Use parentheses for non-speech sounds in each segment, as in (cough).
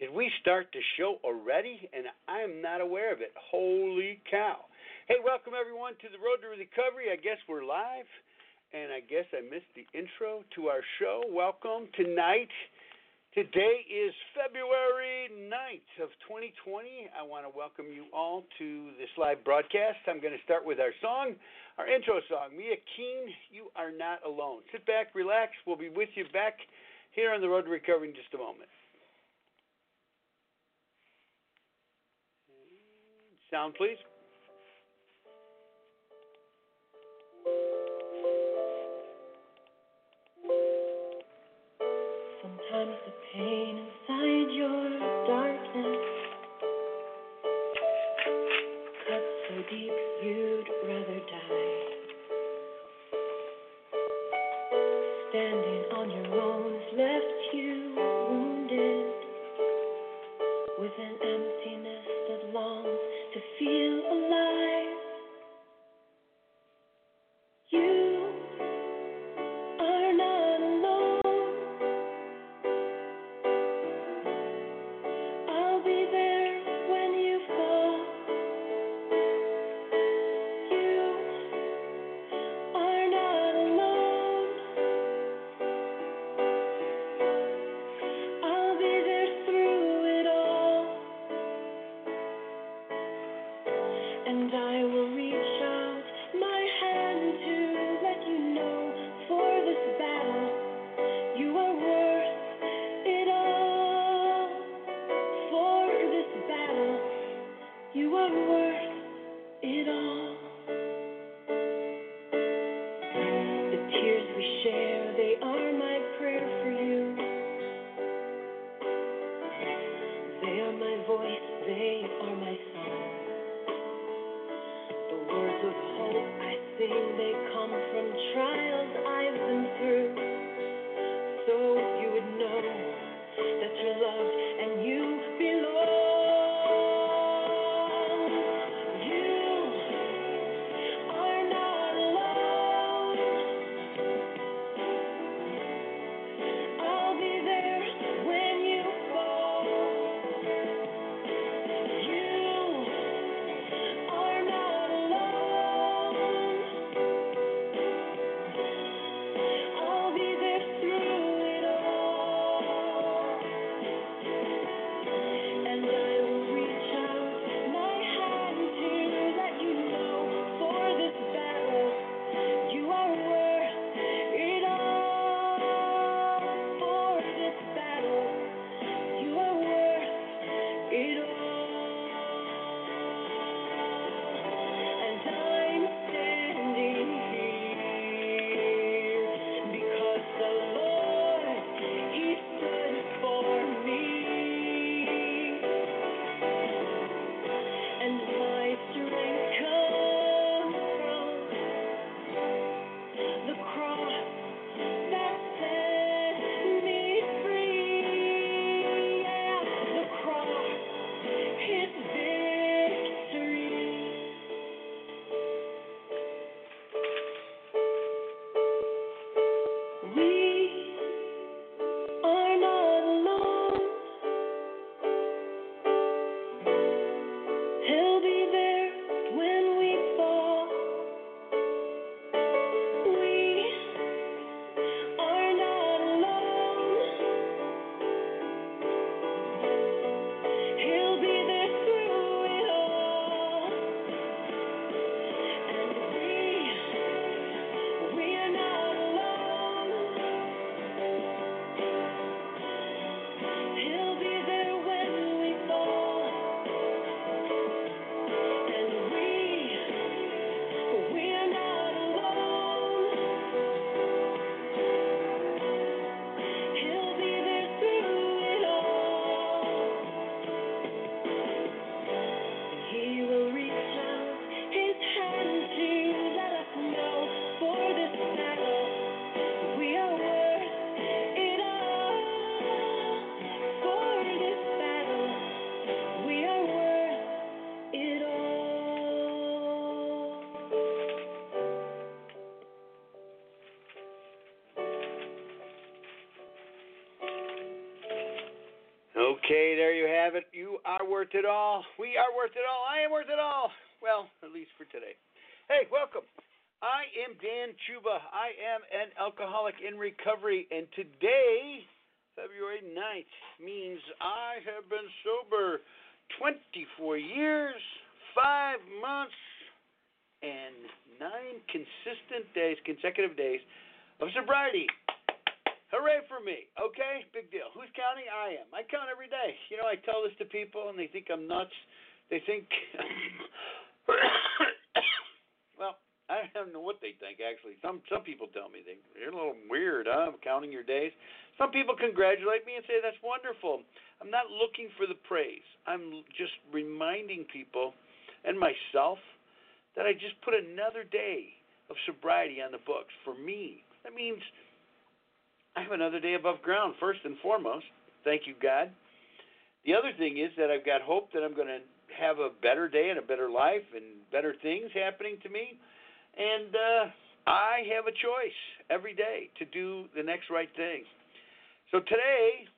Did we start the show already? And I'm not aware of it. Holy cow. Hey, welcome everyone to the Road to Recovery. I guess we're live, and I guess I missed the intro to our show. Welcome tonight. Today is February 9th of 2020. I want to welcome you all to this live broadcast. I'm going to start with our song, our intro song, Mia Keen, You Are Not Alone. Sit back, relax. We'll be with you back here on the Road to Recovery in just a moment. Sound, please. Sometimes the pain I sing, worth it all. We are worth it all. I am worth it all. Well, at least for today. Hey, welcome. I am Dan Chuba. I am an alcoholic in recovery, and today, February 9th, means I have been sober 24 years, 5 months, and 9 consistent days, consecutive days of sobriety. Okay? Big deal. Who's counting? I am. I count every day. You know, I tell this to people and they think I'm nuts. They think (coughs) well, I don't know what they think actually. Some some people tell me they you're a little weird, huh? Counting your days. Some people congratulate me and say that's wonderful. I'm not looking for the praise. I'm just reminding people and myself that I just put another day of sobriety on the books for me. That means I have another day above ground, first and foremost. Thank you, God. The other thing is that I've got hope that I'm going to have a better day and a better life and better things happening to me. And uh, I have a choice every day to do the next right thing. So today,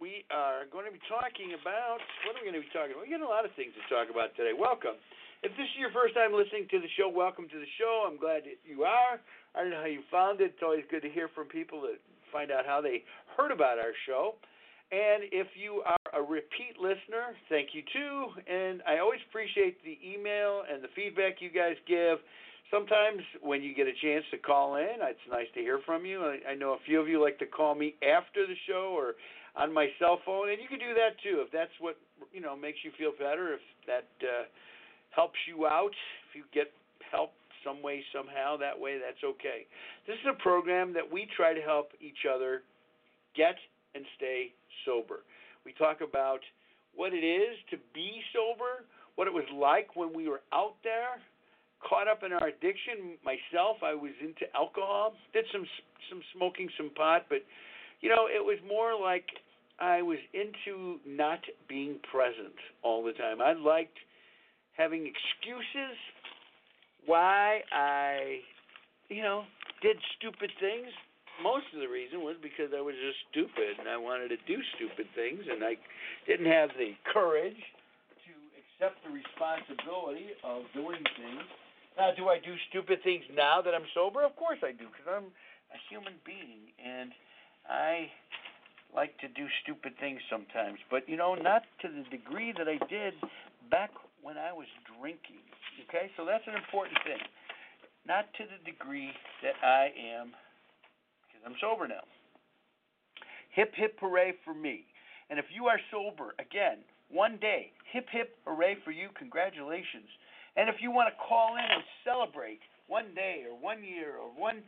we are going to be talking about what are we going to be talking about? We got a lot of things to talk about today. Welcome. If this is your first time listening to the show, welcome to the show. I'm glad that you are. I don't know how you found it. It's always good to hear from people that find out how they heard about our show. And if you are a repeat listener, thank you too. And I always appreciate the email and the feedback you guys give. Sometimes when you get a chance to call in, it's nice to hear from you. I, know a few of you like to call me after the show or on my cell phone, and you can do that too if that's what you know makes you feel better. If that uh, helps you out, if you get help some way, somehow, that way, that's okay. This is a program that we try to help each other get and stay sober. We talk about what it is to be sober, what it was like when we were out there, caught up in our addiction. Myself, I was into alcohol, did some some smoking, some pot, but you know, it was more like I was into not being present all the time. I liked having excuses why I, you know, did stupid things. Most of the reason was because I was just stupid and I wanted to do stupid things and I didn't have the courage to accept the responsibility of doing things. Now, do I do stupid things now that I'm sober? Of course I do because I'm a human being and I like to do stupid things sometimes, but you know, not to the degree that I did back when I was drinking. Okay, so that's an important thing. Not to the degree that I am, because I'm sober now. Hip hip hooray for me. And if you are sober, again, one day, hip hip hooray for you, congratulations. And if you want to call in and celebrate one day or one year or one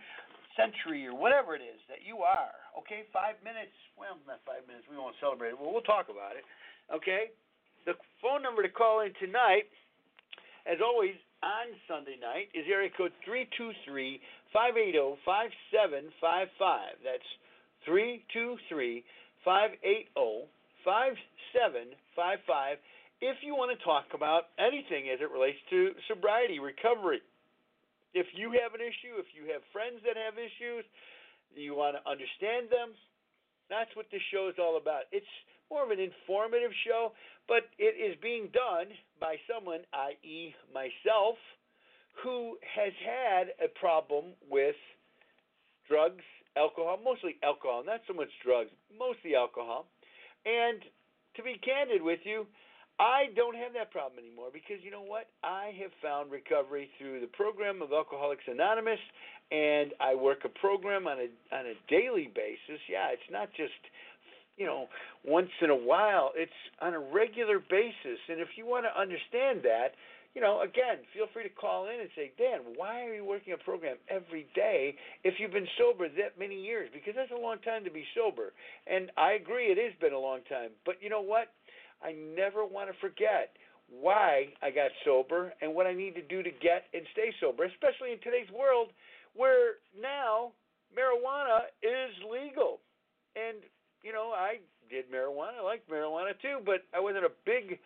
century or whatever it is that you are, okay, five minutes, well, not five minutes, we won't celebrate it, well, we'll talk about it, okay? The phone number to call in tonight as always, on Sunday night is area code 323 580 5755. That's 323 580 5755 if you want to talk about anything as it relates to sobriety, recovery. If you have an issue, if you have friends that have issues, you want to understand them, that's what this show is all about. It's more of an informative show, but it is being done by someone, i.e., myself, who has had a problem with drugs, alcohol, mostly alcohol, not so much drugs, mostly alcohol. And to be candid with you, I don't have that problem anymore because you know what? I have found recovery through the program of Alcoholics Anonymous, and I work a program on a on a daily basis. Yeah, it's not just you know, once in a while. It's on a regular basis. And if you want to understand that, you know, again, feel free to call in and say, Dan, why are you working a program every day if you've been sober that many years? Because that's a long time to be sober. And I agree, it has been a long time. But you know what? I never want to forget why I got sober and what I need to do to get and stay sober, especially in today's world where now marijuana is legal. And you know, I did marijuana. I liked marijuana too, but I wasn't a big,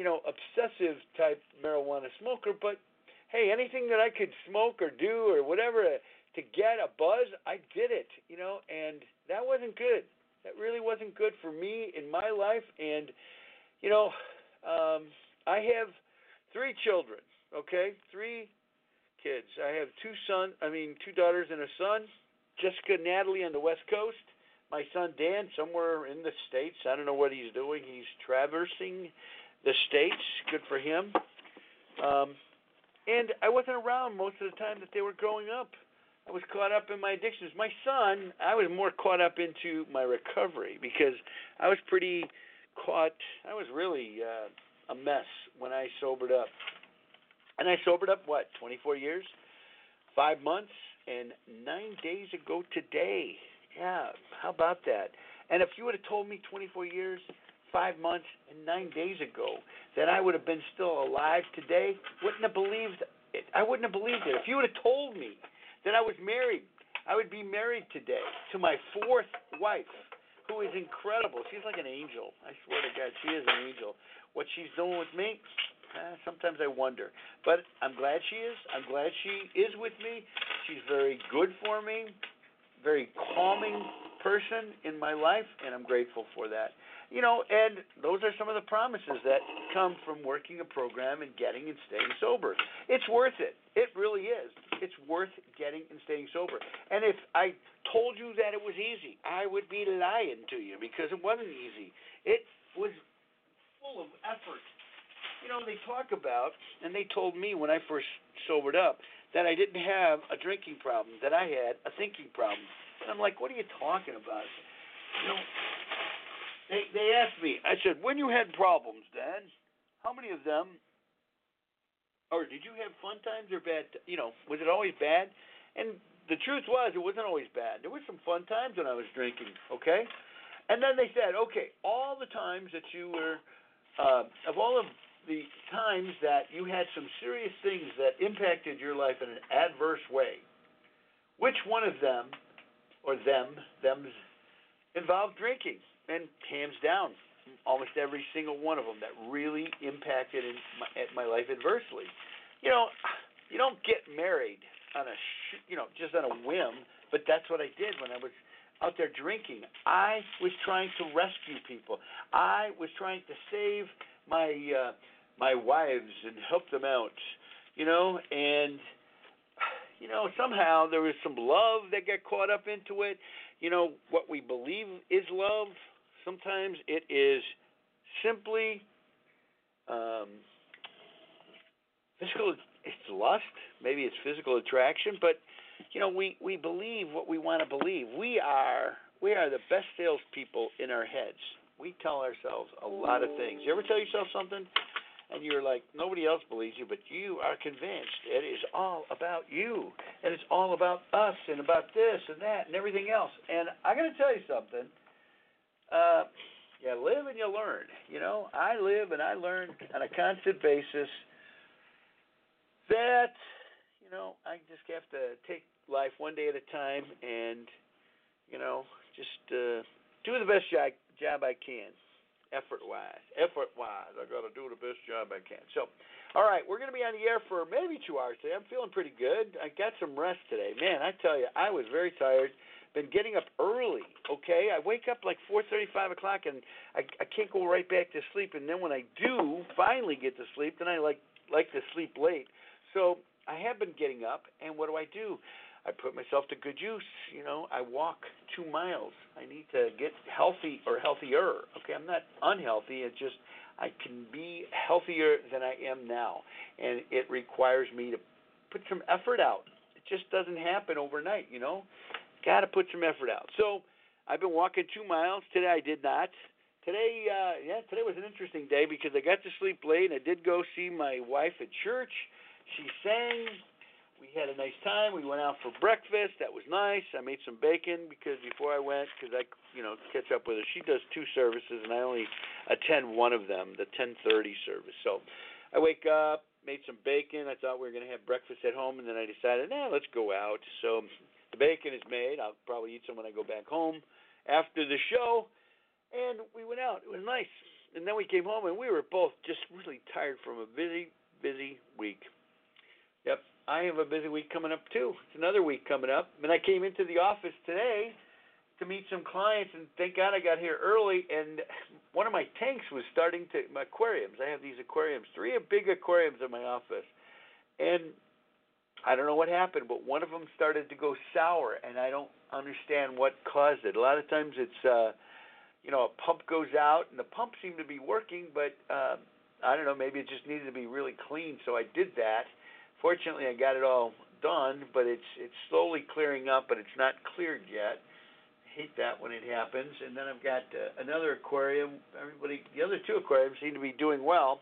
you know, obsessive type marijuana smoker. But hey, anything that I could smoke or do or whatever to, get a buzz, I did it. You know, and that wasn't good. That really wasn't good for me in my life. And, you know, um, I have three children, okay? Three kids. I have two sons, I mean, two daughters and a son. Jessica Natalie on the West Coast. My son Dan somewhere in the States. I don't know what he's doing. He's traversing the States. Good for him. Um, and I wasn't around most of the time that they were growing up. I was caught up in my addictions. My son, I was more caught up into my recovery because I was pretty caught. I was really uh, a mess when I sobered up. And I sobered up, what, 24 years? Five months and nine days ago today. Yeah, how about that? And if you would have told me 24 years, five months, and nine days ago that I would have been still alive today, wouldn't have believed it. I wouldn't have believed it. If you would have told me that I was married, I would be married today to my fourth wife, who is incredible. She's like an angel. I swear to God, she is an angel. What she's doing with me, eh, sometimes I wonder. But I'm glad she is. I'm glad she is with me. She's very good for me, very calming person in my life, and I'm grateful for that. You know, and those are some of the promises that come from working a program and getting and staying sober. It's worth it. It really is. It's worth getting and staying sober. And if I told you that it was easy, I would be lying to you because it wasn't easy. It was full of effort. You know, they talk about, and they told me when I first sobered up, that I didn't have a drinking problem, that I had a thinking problem. And I'm like, what are you talking about? You know, they they asked me. I said, when you had problems, Dan, how many of them? Or did you have fun times or bad? You know, was it always bad? And the truth was, it wasn't always bad. There were some fun times when I was drinking. Okay, and then they said, okay, all the times that you were, uh, of all of the times that you had some serious things that impacted your life in an adverse way, which one of them, or them, them's, involved drinking? and hands down, almost every single one of them that really impacted in my, my life adversely. You know, you don't get married on a sh- you know just on a whim, but that's what I did when I was out there drinking. I was trying to rescue people. I was trying to save my uh, my wives and help them out. You know, and you know somehow there was some love that got caught up into it. You know what we believe is love Sometimes it is simply um, physical. It's lust. Maybe it's physical attraction, but you know we we believe what we want to believe. We are we are the best salespeople in our heads. We tell ourselves a lot of things. You ever tell yourself something? And you're like nobody else believes you, but you are convinced it is all about you, and it's all about us, and about this and that and everything else. And I got to tell you something. Uh, you live and you learn. You know, I live and I learn on a constant basis that, you know, I just have to take life one day at a time and, you know, just uh, do the best job, job I can, effort wise. Effort wise, I got to do the best job I can. So, all right, we're going to be on the air for maybe two hours today. I'm feeling pretty good. I got some rest today. Man, I tell you, I was very tired been getting up early. Okay, I wake up like 4:30, 5 o'clock, and I I can't go right back to sleep. And then when I do finally get to sleep, then I like like to sleep late. So I have been getting up, and what do I do? I put myself to good use. You know, I walk two miles. I need to get healthy or healthier. Okay, I'm not unhealthy. It's just I can be healthier than I am now, and it requires me to put some effort out. It just doesn't happen overnight, you know. Got to put some effort out. So I've been walking two miles. Today I did not. Today, uh, yeah, today was an interesting day because I got to sleep late. And I did go see my wife at church. She sang. We had a nice time. We went out for breakfast. That was nice. I made some bacon because before I went, because I, you know, catch up with her. She does two services, and I only attend one of them, the 10:30 service. So I wake up, made some bacon. I thought we were going to have breakfast at home, and then I decided, nah, let's go out. So the bacon is made. I'll probably eat some when I go back home after the show. And we went out. It was nice. And then we came home and we were both just really tired from a busy, busy week. Yep, I have a busy week coming up too. It's another week coming up. And I came into the office today to meet some clients, and thank God I got here early. And one of my tanks was starting to my aquariums. I have these aquariums, three big aquariums in my office, and I don't know what happened, but one of them started to go sour, and I don't understand what caused it. A lot of times it's, uh, you know, a pump goes out, and the pump seemed to be working, but uh, I don't know, maybe it just needed to be really clean. So I did that. Fortunately, I got it all done, but it's it's slowly clearing up, but it's not cleared yet hate that when it happens. And then I've got uh, another aquarium. Everybody, the other two aquariums seem to be doing well.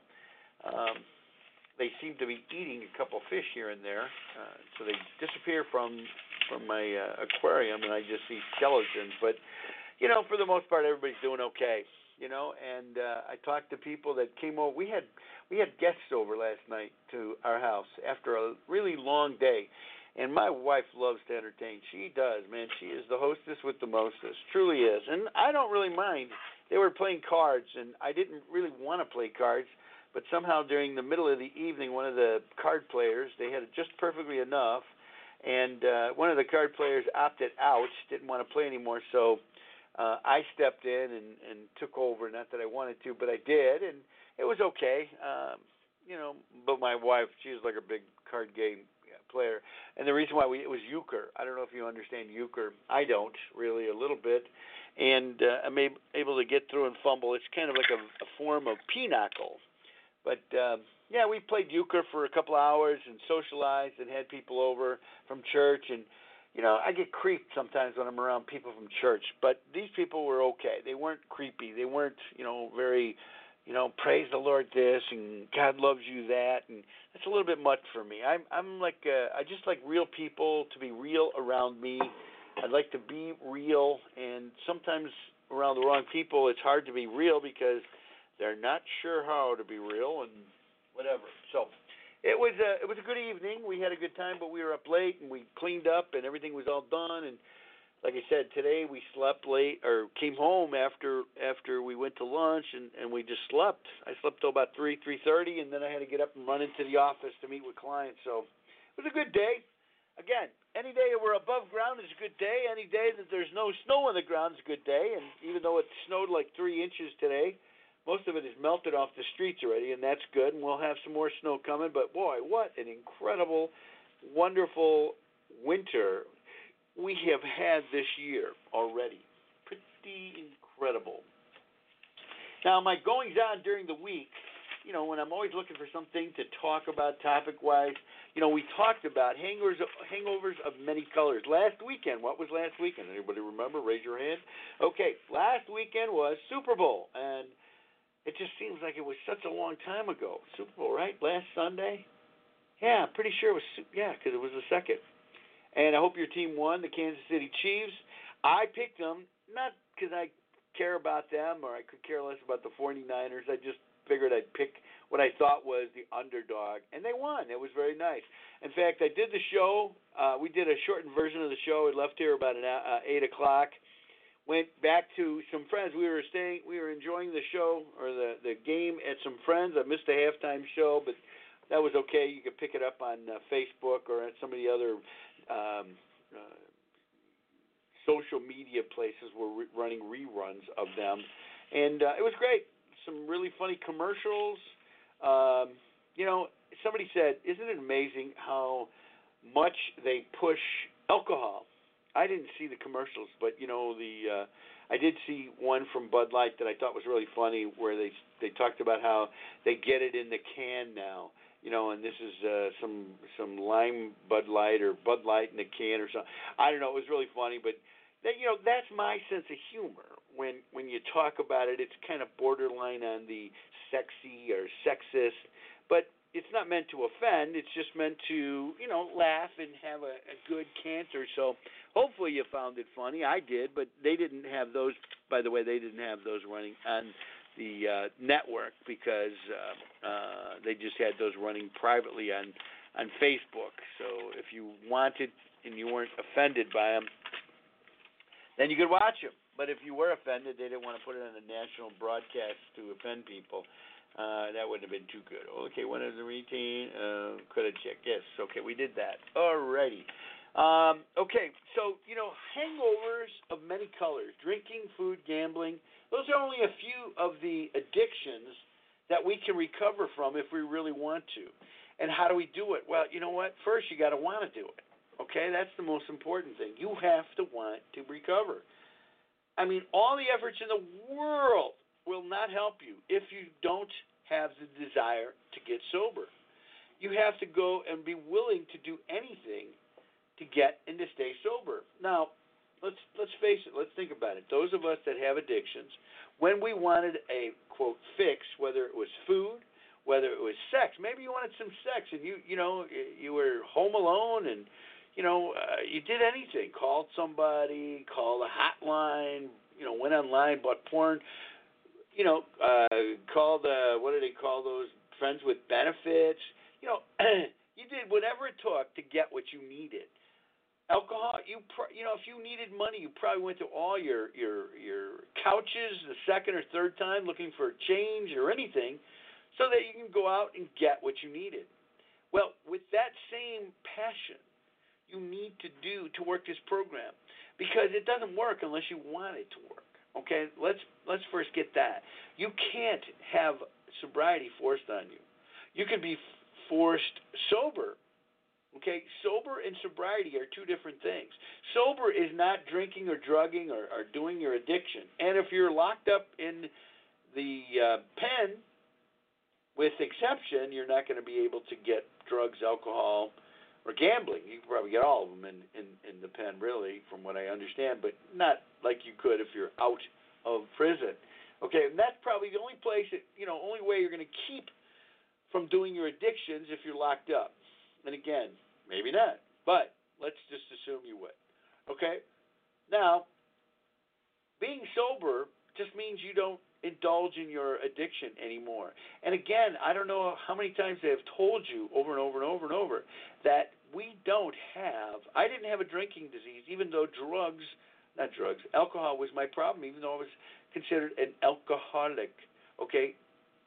Um, they seem to be eating a couple fish here and there, uh, so they disappear from from my uh, aquarium, and I just see skeletons. But you know, for the most part, everybody's doing okay. You know, and uh, I talked to people that came over. We had we had guests over last night to our house after a really long day, and my wife loves to entertain. She does, man. She is the hostess with the mostest. Truly is. And I don't really mind. They were playing cards, and I didn't really want to play cards. But somehow during the middle of the evening, one of the card players, they had just perfectly enough. And uh, one of the card players opted out, didn't want to play anymore. So uh, I stepped in and, and took over. Not that I wanted to, but I did. And it was okay. Um, you know, but my wife, she was like a big card game player. And the reason why we it was euchre. I don't know if you understand euchre. I don't really a little bit. And uh, I'm able to get through and fumble. It's kind of like a, a form of pinochle. But uh, yeah, we played euchre for a couple hours and socialized and had people over from church and you know, I get creeped sometimes when I'm around people from church, but these people were okay. They weren't creepy. They weren't, you know, very you know, praise the Lord this and God loves you that and that's a little bit much for me. I'm I'm like uh, I just like real people to be real around me. I'd like to be real and sometimes around the wrong people it's hard to be real because they're not sure how to be real and whatever. So it was a it was a good evening. We had a good time, but we were up late and we cleaned up and everything was all done and like I said, today we slept late or came home after after we went to lunch and and we just slept. I slept till about three three thirty, and then I had to get up and run into the office to meet with clients. So it was a good day. Again, any day we're above ground is a good day. Any day that there's no snow on the ground is a good day. And even though it snowed like three inches today, most of it is melted off the streets already, and that's good. And we'll have some more snow coming. But boy, what an incredible, wonderful winter we have had this year already. Pretty incredible. Now, my goings on during the week, you know, when I'm always looking for something to talk about topic wise, you know, we talked about hangovers, hangovers of many colors. Last weekend, what was last weekend? Anybody remember? Raise your hand. Okay, last weekend was Super Bowl, and it just seems like it was such a long time ago. Super Bowl, right? Last Sunday? Yeah, pretty sure it was, yeah, because it was the second. And I hope your team won, the Kansas City Chiefs. I picked them not because I care about them or I could care less about the 49ers. I just figured I'd pick what I thought was the underdog, and they won. It was very nice. In fact, I did the show. Uh, we did a shortened version of the show. We left here about an uh, eight o'clock. Went back to some friends. We were staying. We were enjoying the show or the the game at some friends. I missed the halftime show, but that was okay. You could pick it up on uh, Facebook or at some of the other um, uh, social media places were re- running reruns of them, and uh, it was great. Some really funny commercials. Um, you know, somebody said, "Isn't it amazing how much they push alcohol?" I didn't see the commercials, but you know the uh, I did see one from Bud Light that I thought was really funny, where they they talked about how they get it in the can now you know, and this is uh, some some lime Bud Light or Bud Light in a can or something. I don't know. It was really funny, but that you know that's my sense of humor. When when you talk about it, it's kind of borderline on the sexy or sexist, but it's not meant to offend. It's just meant to you know laugh and have a, a good canter. So hopefully you found it funny. I did, but they didn't have those. By the way, they didn't have those running on the uh, network because uh, uh, they just had those running privately on on Facebook. So if you wanted and you weren't offended by them, then you could watch them. But if you were offended, they didn't want to put it on a national broadcast to offend people. Uh, that wouldn't have been too good. Okay, when is the routine? Uh, could have. Yes. Okay, we did that. Alrighty. Um, okay, so you know, hangovers of many colors, drinking, food, gambling. Those are only a few of the addictions that we can recover from if we really want to. And how do we do it? Well, you know what? First, you got to want to do it. Okay, that's the most important thing. You have to want to recover. I mean, all the efforts in the world will not help you if you don't have the desire to get sober. You have to go and be willing to do anything to get and to stay sober. Now, let's let's face it. Let's think about it. Those of us that have addictions, when we wanted a quote fix, whether it was food, whether it was sex, maybe you wanted some sex and you you know you were home alone and you know uh, you did anything, called somebody, called a hotline, you know, went online, bought porn, you know, uh, called uh, what do they call those friends with benefits, you know. (clears throat) you did whatever it took to get what you needed alcohol you pr- you know if you needed money you probably went to all your your your couches the second or third time looking for a change or anything so that you can go out and get what you needed. Well with that same passion you need to do to work this program because it doesn't work unless you want it to work okay? Let's let's first get that. You can't have sobriety forced on you. You can be forced sober Okay, sober and sobriety are two different things. Sober is not drinking or drugging or, or doing your addiction. And if you're locked up in the uh, pen, with exception, you're not going to be able to get drugs, alcohol, or gambling. You can probably get all of them in, in, in the pen, really, from what I understand, but not like you could if you're out of prison. Okay, and that's probably the only place, that, you know, only way you're going to keep from doing your addictions if you're locked up. And again, maybe not, but let's just assume you would. Okay? Now, being sober just means you don't indulge in your addiction anymore. And again, I don't know how many times they have told you over and over and over and over that we don't have, I didn't have a drinking disease, even though drugs, not drugs, alcohol was my problem, even though I was considered an alcoholic. Okay?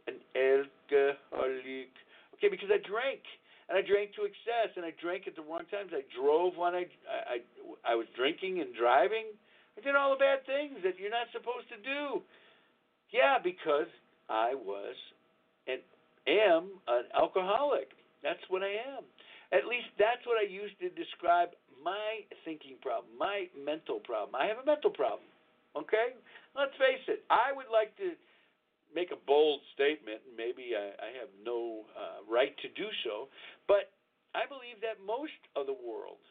An alcoholic. Okay, because I drank and I drank to excess, and I drank at the wrong times. I drove when I, I, I was drinking and driving. I did all the bad things that you're not supposed to do. Yeah, because I was and am an alcoholic. That's what I am. At least that's what I used to describe my thinking problem, my mental problem. I have a mental problem. Okay? Let's face it. I would like to make a bold statement, and maybe I, I have no uh, right to do so, but I believe that most of the world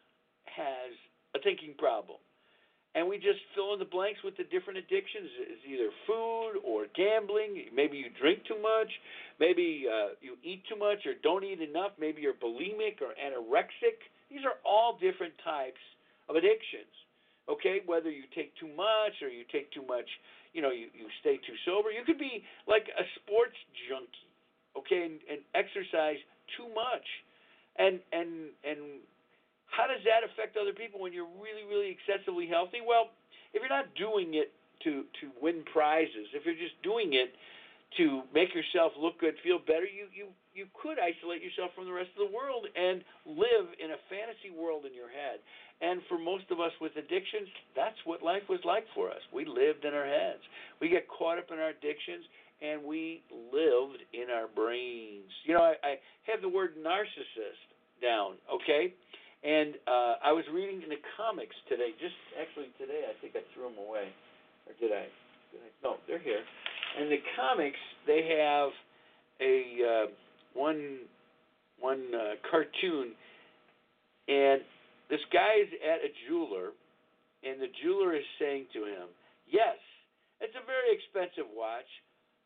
has a thinking problem. And we just fill in the blanks with the different addictions. It's either food or gambling. Maybe you drink too much. Maybe uh, you eat too much or don't eat enough. Maybe you're bulimic or anorexic. These are all different types of addictions. Okay, whether you take too much or you take too much you know you, you stay too sober. You could be like a sports junkie, okay, and, and exercise too much, and and and how does that affect other people when you're really really excessively healthy? Well, if you're not doing it to to win prizes, if you're just doing it to make yourself look good, feel better, you you you could isolate yourself from the rest of the world and live in a fantasy world in your head. And for most of us with addictions, that's what life was like for us. We lived in our heads. We get caught up in our addictions and we lived in our brains. You know, I, I have the word narcissist down, okay? And uh, I was reading in the comics today, just actually today, I think I threw them away. Or did I? Did I? No, they're here. In the comics, they have a uh, one one uh, cartoon, and this guy is at a jeweler, and the jeweler is saying to him, Yes, it's a very expensive watch,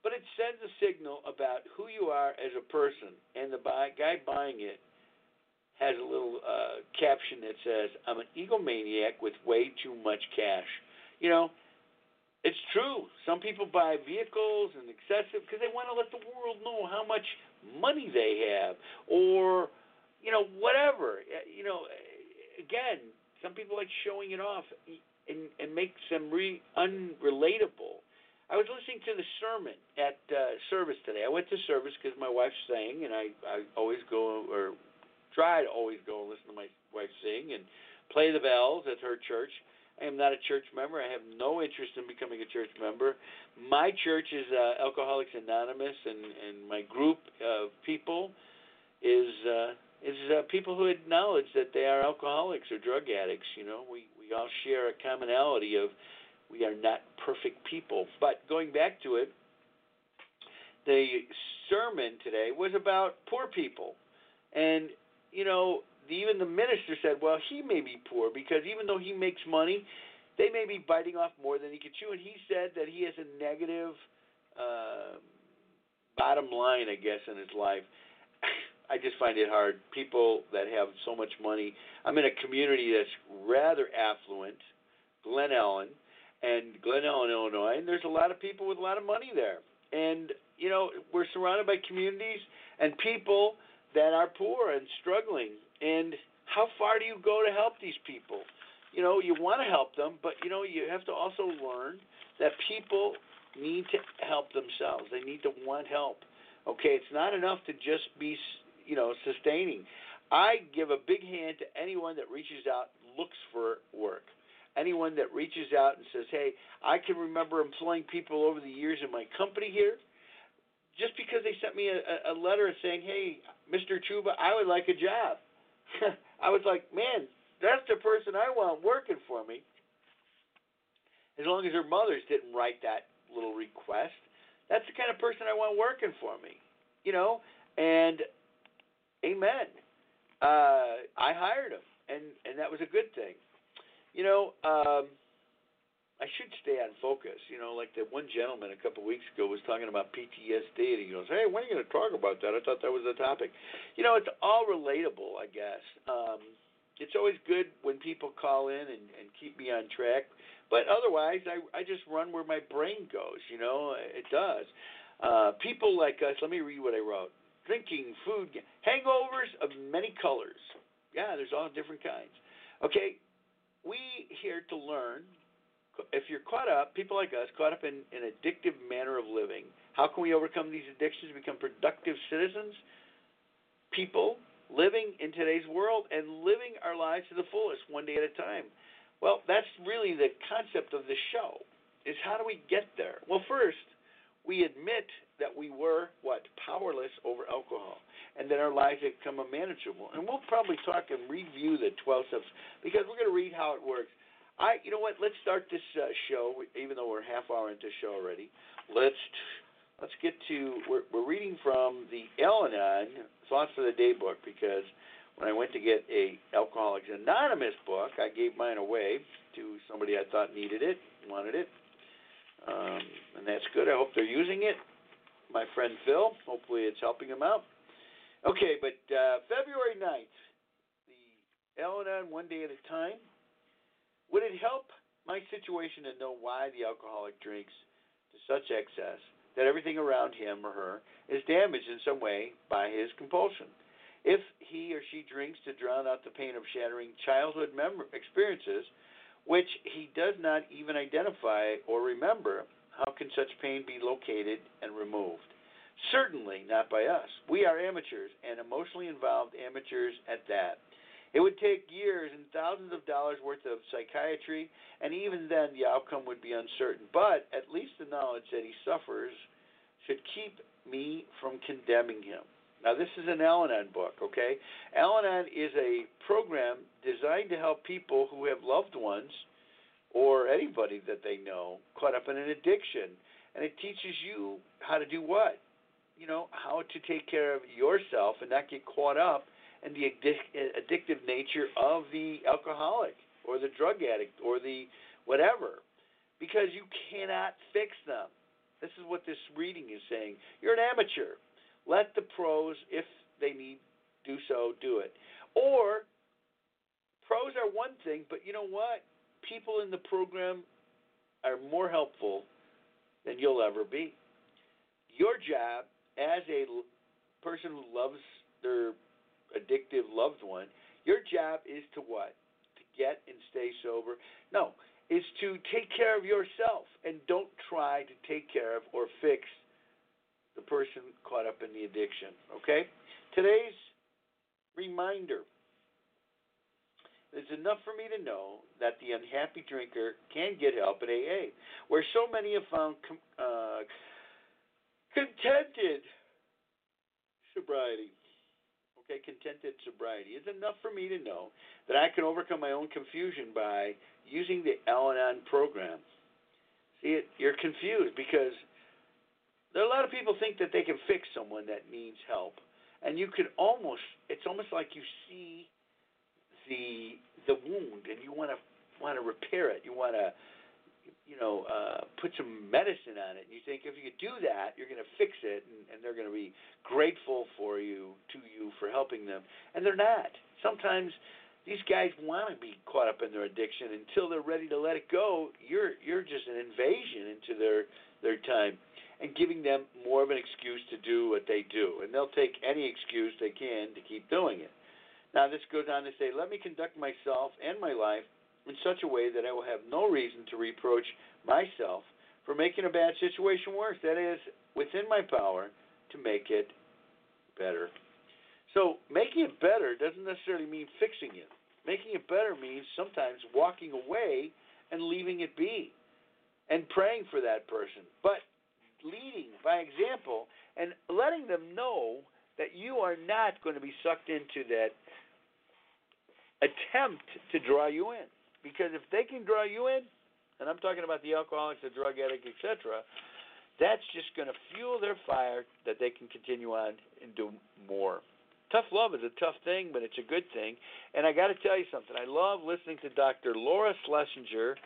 but it sends a signal about who you are as a person. And the buy, guy buying it has a little uh, caption that says, I'm an egomaniac with way too much cash. You know, it's true. Some people buy vehicles and excessive because they want to let the world know how much money they have or, you know, whatever. You know, again, some people like showing it off and, and makes them re, unrelatable. I was listening to the sermon at uh, service today. I went to service because my wife sang, and I I always go or try to always go and listen to my wife sing. And play the bells at her church. I am not a church member. I have no interest in becoming a church member. My church is uh, Alcoholics Anonymous, and and my group of people is uh, is uh, people who acknowledge that they are alcoholics or drug addicts. You know, we we all share a commonality of we are not perfect people. But going back to it, the sermon today was about poor people, and you know even the minister said, well, he may be poor because even though he makes money, they may be biting off more than he can chew. And he said that he has a negative uh, bottom line, I guess, in his life. (laughs) I just find it hard. People that have so much money. I'm in a community that's rather affluent, Glen Ellyn, and Glen Ellyn, Illinois, and there's a lot of people with a lot of money there. And you know, we're surrounded by communities and people that are poor and struggling and how far do you go to help these people? You know, you want to help them, but you know, you have to also learn that people need to help themselves. They need to want help. Okay, it's not enough to just be, you know, sustaining. I give a big hand to anyone that reaches out, looks for work. Anyone that reaches out and says, "Hey, I can remember employing people over the years in my company here." Just because they sent me a, a letter saying, "Hey, Mr. Chuba, I would like a job," (laughs) I was like, man, that's the person I want working for me. As long as her mothers didn't write that little request, that's the kind of person I want working for me. You know, and amen. Uh, I hired him, and and that was a good thing. You know, um, I should stay on focus. You know, like that one gentleman a couple of weeks ago was talking about PTSD, and he goes, "Hey, when are you going to talk about that?" I thought that was the topic. You know, it's all relatable, I guess. Um, it's always good when people call in and, and keep me on track, but otherwise, I I just run where my brain goes. You know, it does. Uh, people like us. Let me read what I wrote. Drinking, food, hangovers of many colors. Yeah, there's all different kinds. Okay, we here to learn if you're caught up, people like us, caught up in an addictive manner of living, how can we overcome these addictions, become productive citizens, people living in today's world and living our lives to the fullest, one day at a time? Well, that's really the concept of the show. Is how do we get there? Well, first, we admit that we were what powerless over alcohol, and that our lives become unmanageable. And we'll probably talk and review the 12 steps because we're going to read how it works. I, you know what? Let's start this uh, show, even though we're half hour into the show already. Let's let's get to. We're, we're reading from the Al-Anon Thoughts of the Day book because when I went to get a Alcoholics Anonymous book, I gave mine away to somebody I thought needed it, wanted it, um, and that's good. I hope they're using it. My friend Phil. Hopefully, it's helping him out. Okay, but uh, February 9th, the Al-Anon One Day at a Time would it help my situation to know why the alcoholic drinks to such excess that everything around him or her is damaged in some way by his compulsion? If he or she drinks to drown out the pain of shattering childhood mem- experiences, which he does not even identify or remember, how can such pain be located and removed? Certainly not by us. We are amateurs, and emotionally involved amateurs at that. It would take years and thousands of dollars worth of psychiatry, and even then the outcome would be uncertain. But at least the knowledge that he suffers should keep me from condemning him. Now, this is an Al Anon book, okay? Al Anon is a program designed to help people who have loved ones or anybody that they know caught up in an addiction. And it teaches you how to do what? You know, how to take care of yourself and not get caught up and the addictive nature of the alcoholic or the drug addict or the whatever because you cannot fix them. This is what this reading is saying. You're an amateur. Let the pros, if they need do so, do it. Or pros are one thing, but you know what? People in the program are more helpful than you'll ever be. Your job as a person who loves their addictive loved one, your job is to what? To get and stay sober? No, it's to take care of yourself and don't try to take care of or fix the person caught up in the addiction. Okay? Today's reminder It's enough for me to know that the unhappy drinker can get help at AA, where so many have found com- uh, contented sobriety. Okay, contented sobriety is enough for me to know that I can overcome my own confusion by using the Al-Anon program. See, it, you're confused because there are a lot of people think that they can fix someone that needs help, and you could almost it's almost like you see the the wound and you want to want to repair it. You want to you know uh, put some medicine on it. And you think if you do that, you're going to fix it, and, and they're going to be grateful for you to you for helping them, and they're not. Sometimes these guys want to be caught up in their addiction until they're ready to let it go. You're you're just an invasion into their their time and giving them more of an excuse to do what they do. And they'll take any excuse they can to keep doing it. Now, this goes on to say, let me conduct myself and my life in such a way that I will have no reason to reproach myself for making a bad situation worse. That is, within my power to make it better. So, making it better doesn't necessarily mean fixing it. Making it better means sometimes walking away and leaving it be and praying for that person. But leading by example and letting them know that you are not going to be sucked into that attempt to draw you in. Because if they can draw you in, and I'm talking about the alcoholics, the drug addict, etc., that's just going to fuel their fire that they can continue on and do more. Tough love is a tough thing, but it's a good thing. And I got to tell you something. I love listening to Dr. Laura Schlesinger.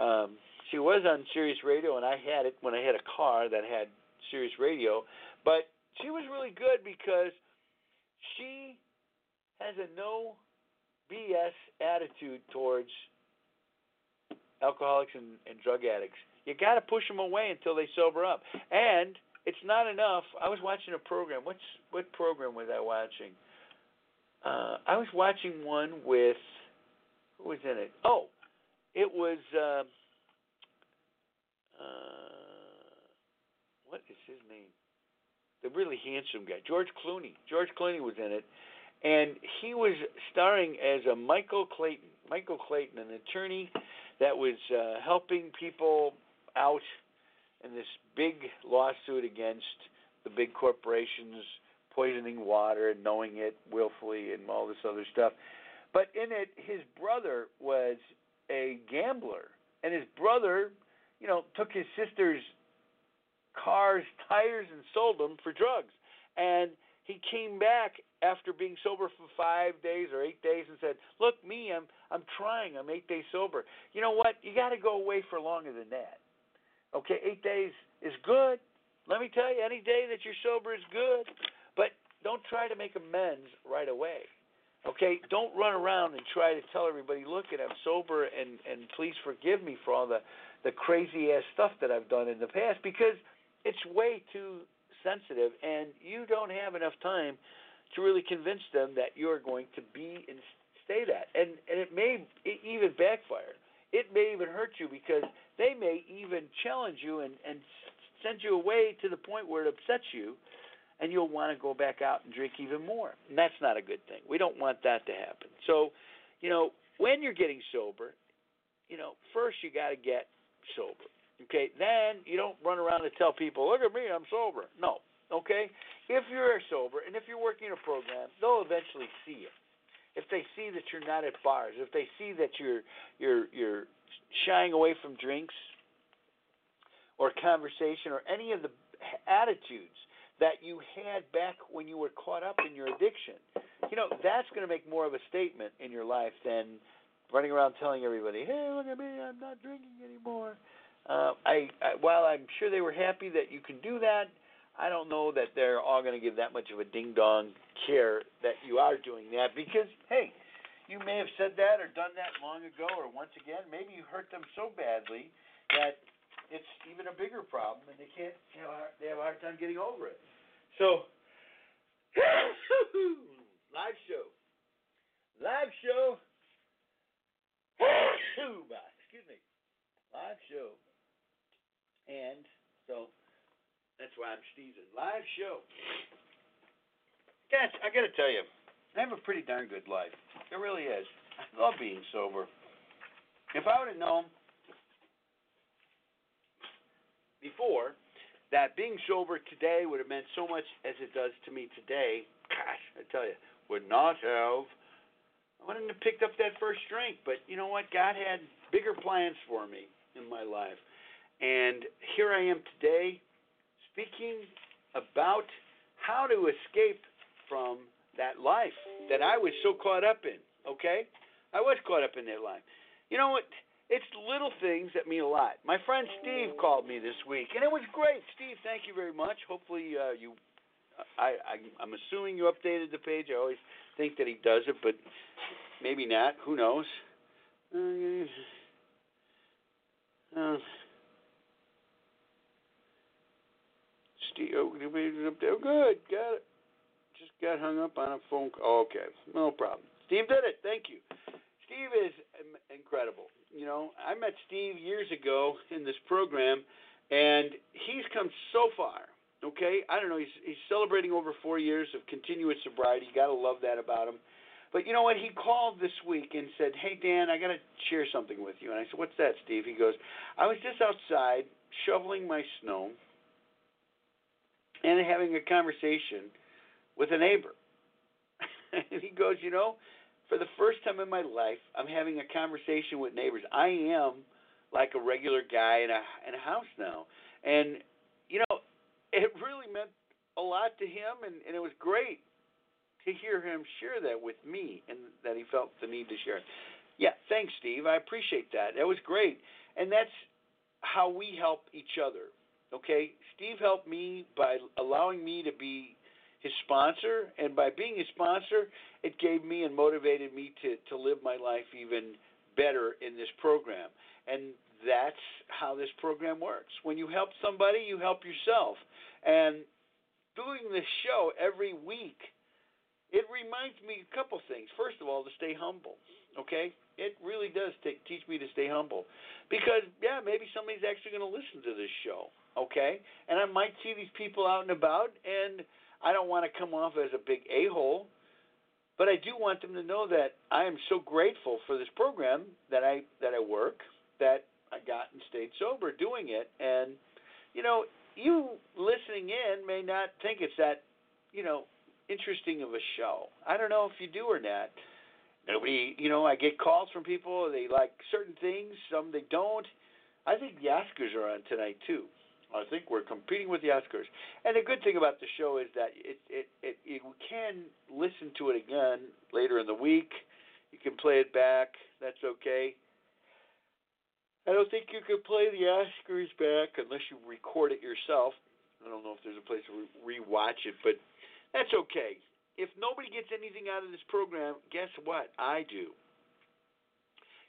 Um, she was on Sirius Radio, and I had it when I had a car that had Sirius Radio. But she was really good because she has a no BS attitude towards alcoholics and, and drug addicts. You got to push them away until they sober up. And it's not enough. I was watching a program. What's what program was I watching? Uh, I was watching one with who was in it? Oh, it was. Uh, uh, what is his name? The really handsome guy, George Clooney. George Clooney was in it, and he was starring as a Michael Clayton. Michael Clayton, an attorney that was uh, helping people out in this big lawsuit against the big corporations poisoning water and knowing it willfully and all this other stuff. But in it, his brother was a gambler, and his brother you know, took his sister's car's (laughs) tires and sold them for drugs. And he came back after being sober for five days or eight days and said, "Look, me, I'm I'm trying. I'm eight days sober. You know what? You got to go away for longer than that. Okay, eight days is good. Let me tell you, any day that you're sober is good, but don't try to make amends right away. Okay, don't run around and try to tell everybody, look, and I'm sober, and and please forgive me for all the the crazy ass stuff that I've done in the past because it's way too sensitive, and you don't have enough time to really convince them that you're going to be and stay that, and and it may even backfire. It may even hurt you because they may even challenge you and and send you away to the point where it upsets you and you'll want to go back out and drink even more. And that's not a good thing. We don't want that to happen. So, you know, when you're getting sober, you know, first you got to get sober. Okay, then you don't run around and tell people, "Look at me, I'm sober." No. Okay, if you're sober and if you're working a program, they'll eventually see it. If they see that you're not at bars, if they see that you're you're you're shying away from drinks or conversation or any of the attitudes that you had back when you were caught up in your addiction. You know, that's going to make more of a statement in your life than running around telling everybody, "Hey, look at me, I'm not drinking anymore." Uh, I, I while I'm sure they were happy that you can do that, I don't know that they're all going to give that much of a ding dong care that you are doing that because hey, you may have said that or done that long ago, or once again, maybe you hurt them so badly that it's even a bigger problem, and they can't, you know, they have a hard time getting over it. So, (coughs) live show, live show. (coughs) Excuse me, live show, and so that's why I'm sneezing. Live show. Guys, I got to tell you, I have a pretty darn good life. It really is. I love being sober. If I would have known before that being sober today would have meant so much as it does to me today, gosh, I tell you, would not have. I wouldn't have picked up that first drink, but you know what? God had bigger plans for me in my life. And here I am today speaking about how to escape from that life that I was so caught up in, okay? I was caught up in that life. You know what? It's little things that mean a lot. My friend Steve called me this week, and it was great. Steve, thank you very much. Hopefully, uh, you, I, I, I'm assuming you updated the page. I always think that he does it, but maybe not. Who knows? Uh, uh, Oh, good, got it. Just got hung up on a phone call. Okay, no problem. Steve did it. Thank you. Steve is incredible. You know, I met Steve years ago in this program, and he's come so far. Okay, I don't know. He's he's celebrating over four years of continuous sobriety. You gotta love that about him. But you know what? He called this week and said, "Hey Dan, I gotta share something with you." And I said, "What's that, Steve?" He goes, "I was just outside shoveling my snow and having a conversation with a neighbor." (laughs) and he goes, "You know, for the first time in my life, I'm having a conversation with neighbors. I am like a regular guy in a in a house now, and you know, (laughs) it really meant a lot to him, and, and it was great to hear him share that with me, and that he felt the need to share. It. Yeah, thanks, Steve. I appreciate that. That was great, and that's how we help each other. Okay, Steve helped me by allowing me to be his sponsor, and by being his sponsor, it gave me and motivated me to to live my life even better in this program. And that's how this program works. When you help somebody, you help yourself. And doing this show every week, it reminds me a couple things. First of all, to stay humble. Okay, it really does t- teach me to stay humble, because yeah, maybe somebody's actually going to listen to this show. Okay, and I might see these people out and about, and I don't want to come off as a big a hole, but I do want them to know that I am so grateful for this program that I that I work that I got and stayed sober doing it. And you know, you listening in may not think it's that you know interesting of a show. I don't know if you do or not. Nobody, you know, I get calls from people. They like certain things, some they don't. I think the Oscars are on tonight too. I think we're competing with the Oscars. And the good thing about the show is that it it, it you can listen to it again later in the week. You can play it back. That's okay. I don't think you can play the Oscars back unless you record it yourself. I don't know if there's a place to re- rewatch it, but that's okay. If nobody gets anything out of this program, guess what? I do.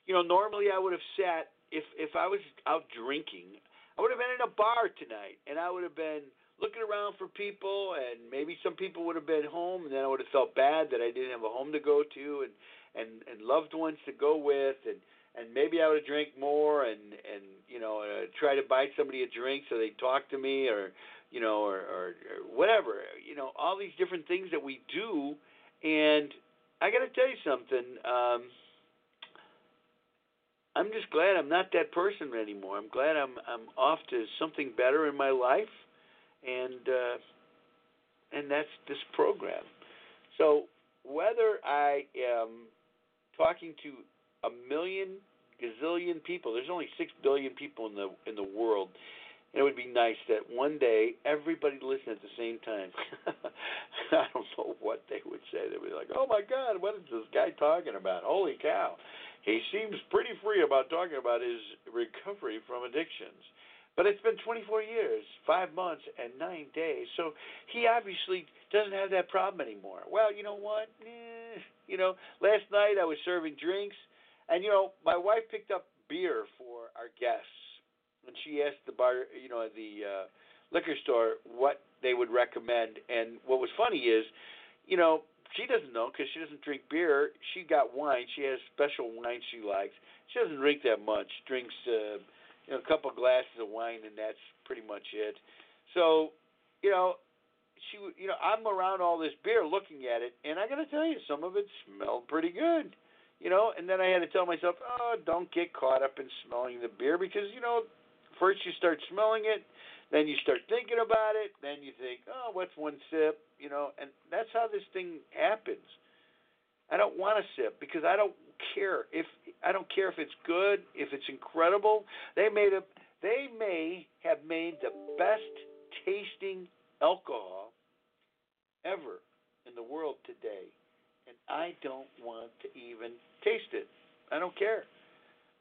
You know, normally I would have sat if if I was out drinking, I would have been in a bar tonight, and I would have been looking around for people, and maybe some people would have been home, and then I would have felt bad that I didn't have a home to go to, and and and loved ones to go with, and and maybe I would have drank more, and and you know uh, try to buy somebody a drink so they talk to me, or you know, or, or or whatever, you know, all these different things that we do, and I got to tell you something. Um, I'm just glad I'm not that person anymore. I'm glad I'm I'm off to something better in my life, and uh, and that's this program. So whether I am talking to a million gazillion people, there's only six billion people in the in the world. It would be nice that one day everybody listen at the same time. (laughs) I don't know what they would say. They'd be like, "Oh my God, what is this guy talking about? Holy cow!" He seems pretty free about talking about his recovery from addictions. But it's been 24 years, five months, and nine days. So he obviously doesn't have that problem anymore. Well, you know what? Eh, you know, last night I was serving drinks, and you know, my wife picked up beer for our guests, and she asked the bar, you know, the uh, liquor store what they would recommend. And what was funny is, you know, she doesn't know because she doesn't drink beer. She got wine. She has special wine she likes. She doesn't drink that much. Drinks uh, you know, a couple glasses of wine, and that's pretty much it. So, you know, she, you know, I'm around all this beer, looking at it, and I got to tell you, some of it smelled pretty good. you know, and then I had to tell myself, oh, don't get caught up in smelling the beer because you know, first you start smelling it, then you start thinking about it, then you think, oh, what's one sip, you know, and that's how this thing happens. I don't want to sip because I don't care if I don't care if it's good, if it's incredible. They made a they may have made the best tasting alcohol ever in the world today, and I don't want to even taste it. I don't care.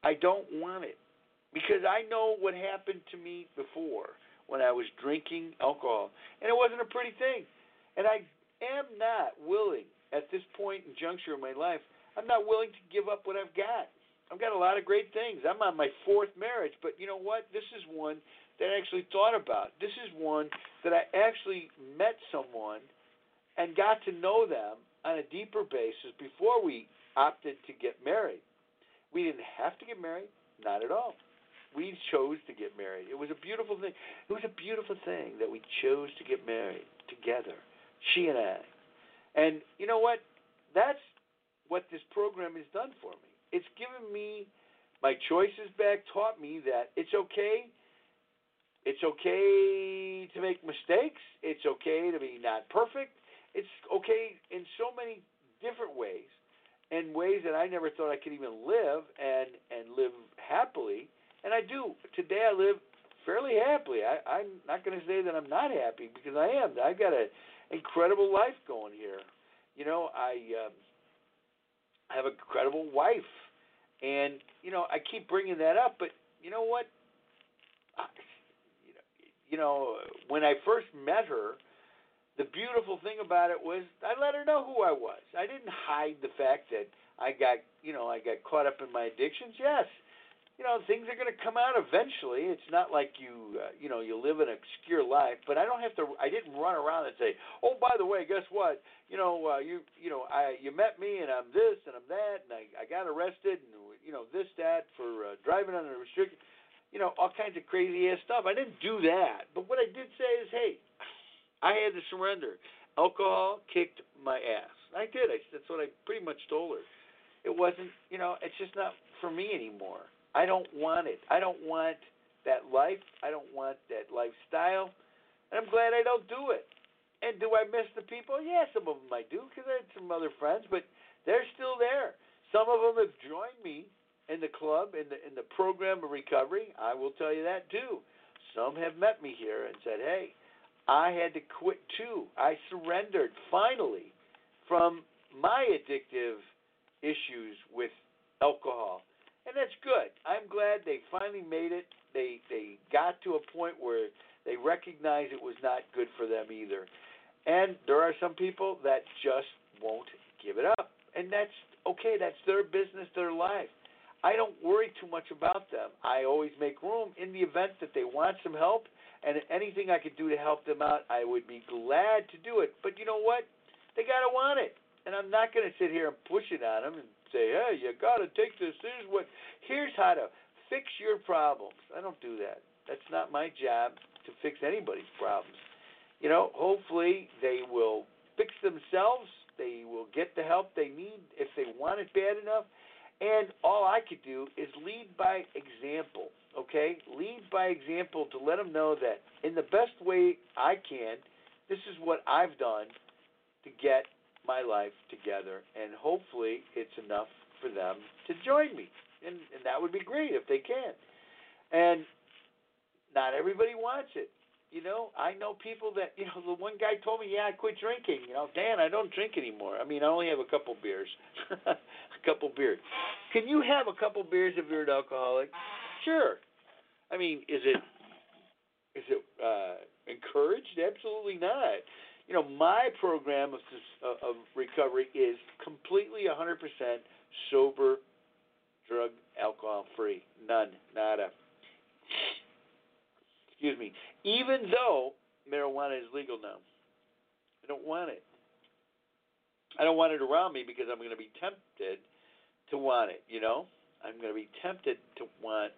I don't want it because I know what happened to me before when I was drinking alcohol, and it wasn't a pretty thing. And I am not willing at this point in juncture of my life. I'm not willing to give up what I've got. I've got a lot of great things. I'm on my fourth marriage, but you know what? This is one that I actually thought about. This is one that I actually met someone and got to know them on a deeper basis before we opted to get married. We didn't have to get married, not at all. We chose to get married. It was a beautiful thing. It was a beautiful thing that we chose to get married together, she and I. And you know what? That's what this program has done for me. It's given me my choices back, taught me that it's okay. It's okay to make mistakes. It's okay to be not perfect. It's okay in so many different ways, and ways that I never thought I could even live and and live happily. And I do. Today I live fairly happily. I, I'm not going to say that I'm not happy because I am. I've got an incredible life going here. You know, I. Um, I have a incredible wife, and you know I keep bringing that up, but you know what? I, you know when I first met her, the beautiful thing about it was I let her know who I was. I didn't hide the fact that I got you know I got caught up in my addictions. Yes, you know things are going to come out eventually. It's not like you uh, you know you live an obscure life, but I don't have to. I didn't run around and say, oh by the way, guess what? You know uh, you you know I you met me and I'm this and I'm that and I I got arrested and you know this that for uh, driving under restriction. You know all kinds of crazy ass stuff. I didn't do that, but what I did say is, hey, I had to surrender. Alcohol kicked my ass. I did. I, that's what I pretty much told her. It wasn't, you know, it's just not for me anymore. I don't want it. I don't want that life. I don't want that lifestyle. And I'm glad I don't do it. And do I miss the people? Yeah, some of them I do because I had some other friends, but they're still there. Some of them have joined me in the club, in the in the program of recovery. I will tell you that too. Some have met me here and said, "Hey, I had to quit too. I surrendered finally from my addictive issues with alcohol and that's good. I'm glad they finally made it. They they got to a point where they recognized it was not good for them either. And there are some people that just won't give it up, and that's okay. That's their business, their life. I don't worry too much about them. I always make room in the event that they want some help, and anything I could do to help them out, I would be glad to do it. But you know what? They gotta want it, and I'm not gonna sit here and push it on them and say, hey, you got to take this. Here's what. Here's how to fix your problems. I don't do that. That's not my job to fix anybody's problems. You know, hopefully they will fix themselves. They will get the help they need if they want it bad enough. And all I could do is lead by example, okay? Lead by example to let them know that in the best way I can, this is what I've done to get my life together, and hopefully it's enough for them to join me, and, and that would be great if they can. And not everybody wants it. You know, I know people that you know. The one guy told me, "Yeah, I quit drinking." You know, Dan, I don't drink anymore. I mean, I only have a couple beers, (laughs) a couple beers. Can you have a couple beers if you're an alcoholic? Sure. I mean, is it is it uh, encouraged? Absolutely not you know, my program of, uh, of recovery is completely 100% sober, drug, alcohol free. None, nada. Excuse me. Even though marijuana is legal now, I don't want it. I don't want it around me because I'm going to be tempted to want it, you know? I'm going to be tempted to want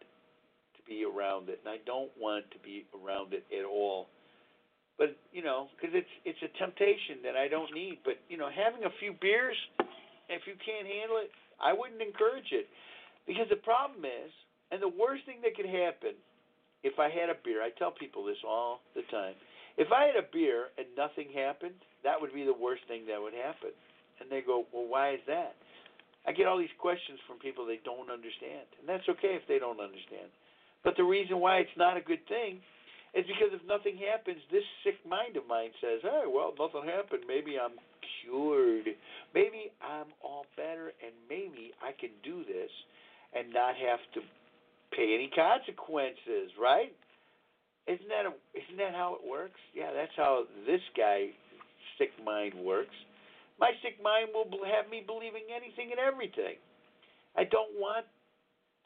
to be around it, and I don't want to be around it at all but you know, because it's it's a temptation that I don't need. But you know, having a few beers, if you can't handle it, I wouldn't encourage it because the problem is, and the worst thing that could happen if I had a beer, I tell people this all the time. If I had a beer and nothing happened, that would be the worst thing that would happen. And they go, Well, why is that? I get all these questions from people they don't understand. And that's okay if they don't understand. But the reason why it's not a good thing is because if nothing happens, this sick mind of mine says, Hey, well, nothing happened. Maybe I'm cured. Maybe I'm all better and maybe I can do this and not have to pay any consequences, right? Isn't that a, isn't that how it works? Yeah, that's how this guy sick mind works. My sick mind will have me believing anything and everything. I don't want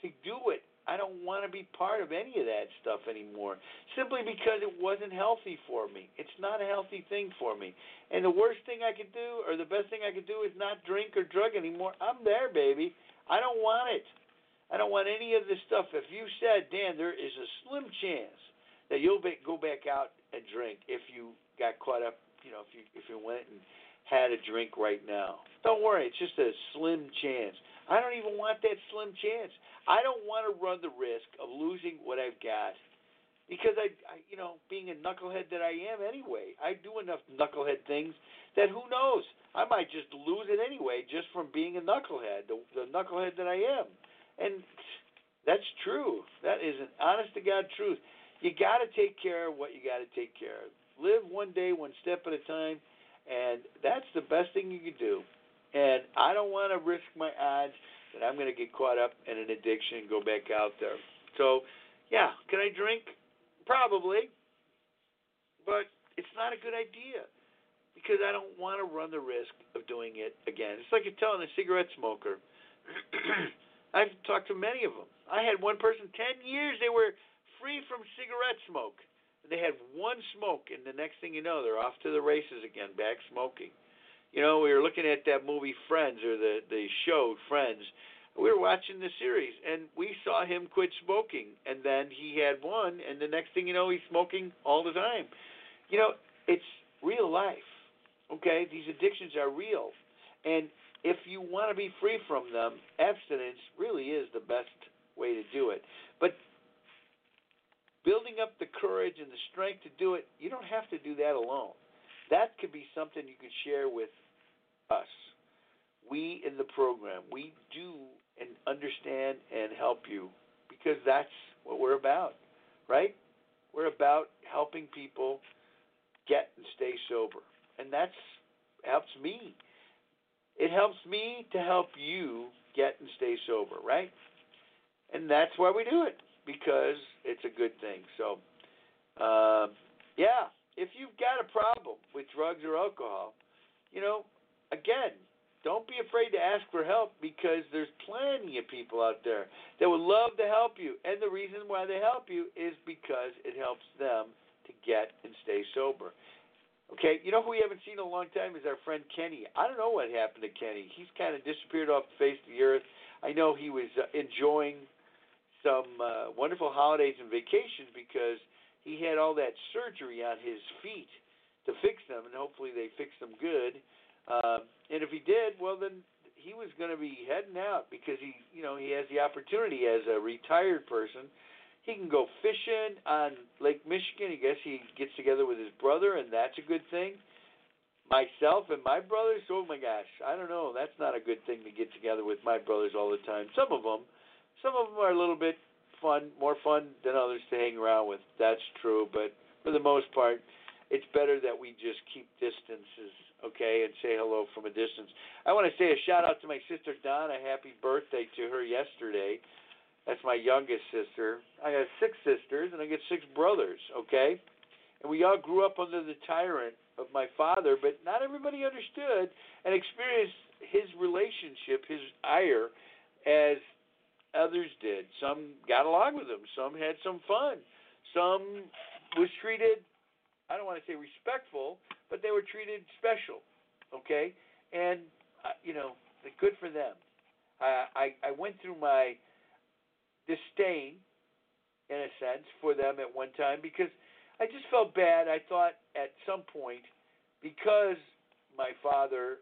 to do it. I don't want to be part of any of that stuff anymore simply because it wasn't healthy for me. It's not a healthy thing for me. And the worst thing I could do or the best thing I could do is not drink or drug anymore. I'm there, baby. I don't want it. I don't want any of this stuff. If you said, Dan, there is a slim chance that you'll be, go back out and drink if you got caught up, you know, if you if you went and had a drink right now. Don't worry, it's just a slim chance. I don't even want that slim chance. I don't want to run the risk of losing what I've got because I, I you know, being a knucklehead that I am anyway, I do enough knucklehead things that who knows, I might just lose it anyway just from being a knucklehead, the, the knucklehead that I am. And that's true. That is an honest to God truth. You got to take care of what you got to take care of. Live one day, one step at a time, and that's the best thing you can do. And I don't want to risk my odds that I'm going to get caught up in an addiction and go back out there. So, yeah, can I drink? Probably. But it's not a good idea because I don't want to run the risk of doing it again. It's like you're telling a cigarette smoker. (clears throat) I've talked to many of them. I had one person, 10 years, they were free from cigarette smoke. They had one smoke, and the next thing you know, they're off to the races again, back smoking. You know, we were looking at that movie Friends, or the, the show Friends. We were watching the series, and we saw him quit smoking, and then he had one, and the next thing you know, he's smoking all the time. You know, it's real life, okay? These addictions are real. And if you want to be free from them, abstinence really is the best way to do it. But building up the courage and the strength to do it, you don't have to do that alone. That could be something you could share with us. We in the program, we do and understand and help you because that's what we're about, right? We're about helping people get and stay sober. And that's helps me it helps me to help you get and stay sober, right? And that's why we do it because it's a good thing. So, uh, yeah, if you've got a problem with drugs or alcohol, you know, again, don't be afraid to ask for help because there's plenty of people out there that would love to help you. And the reason why they help you is because it helps them to get and stay sober. Okay, you know who we haven't seen in a long time is our friend Kenny. I don't know what happened to Kenny. He's kind of disappeared off the face of the earth. I know he was uh, enjoying some uh, wonderful holidays and vacations because he had all that surgery on his feet to fix them, and hopefully they fixed them good. Uh, and if he did, well then he was going to be heading out because he, you know, he has the opportunity as a retired person he can go fishing on Lake Michigan. I guess he gets together with his brother, and that's a good thing. Myself and my brothers, oh my gosh, I don't know. That's not a good thing to get together with my brothers all the time. Some of them, some of them are a little bit fun, more fun than others to hang around with. That's true, but for the most part, it's better that we just keep distances, okay, and say hello from a distance. I want to say a shout out to my sister Donna. Happy birthday to her yesterday. That's my youngest sister. I got six sisters and I got six brothers, okay? And we all grew up under the tyrant of my father, but not everybody understood and experienced his relationship, his ire, as others did. Some got along with him, some had some fun, some was treated, I don't want to say respectful, but they were treated special, okay? And, uh, you know, good for them. I, I, I went through my disdain, in a sense, for them at one time because I just felt bad. I thought at some point, because my father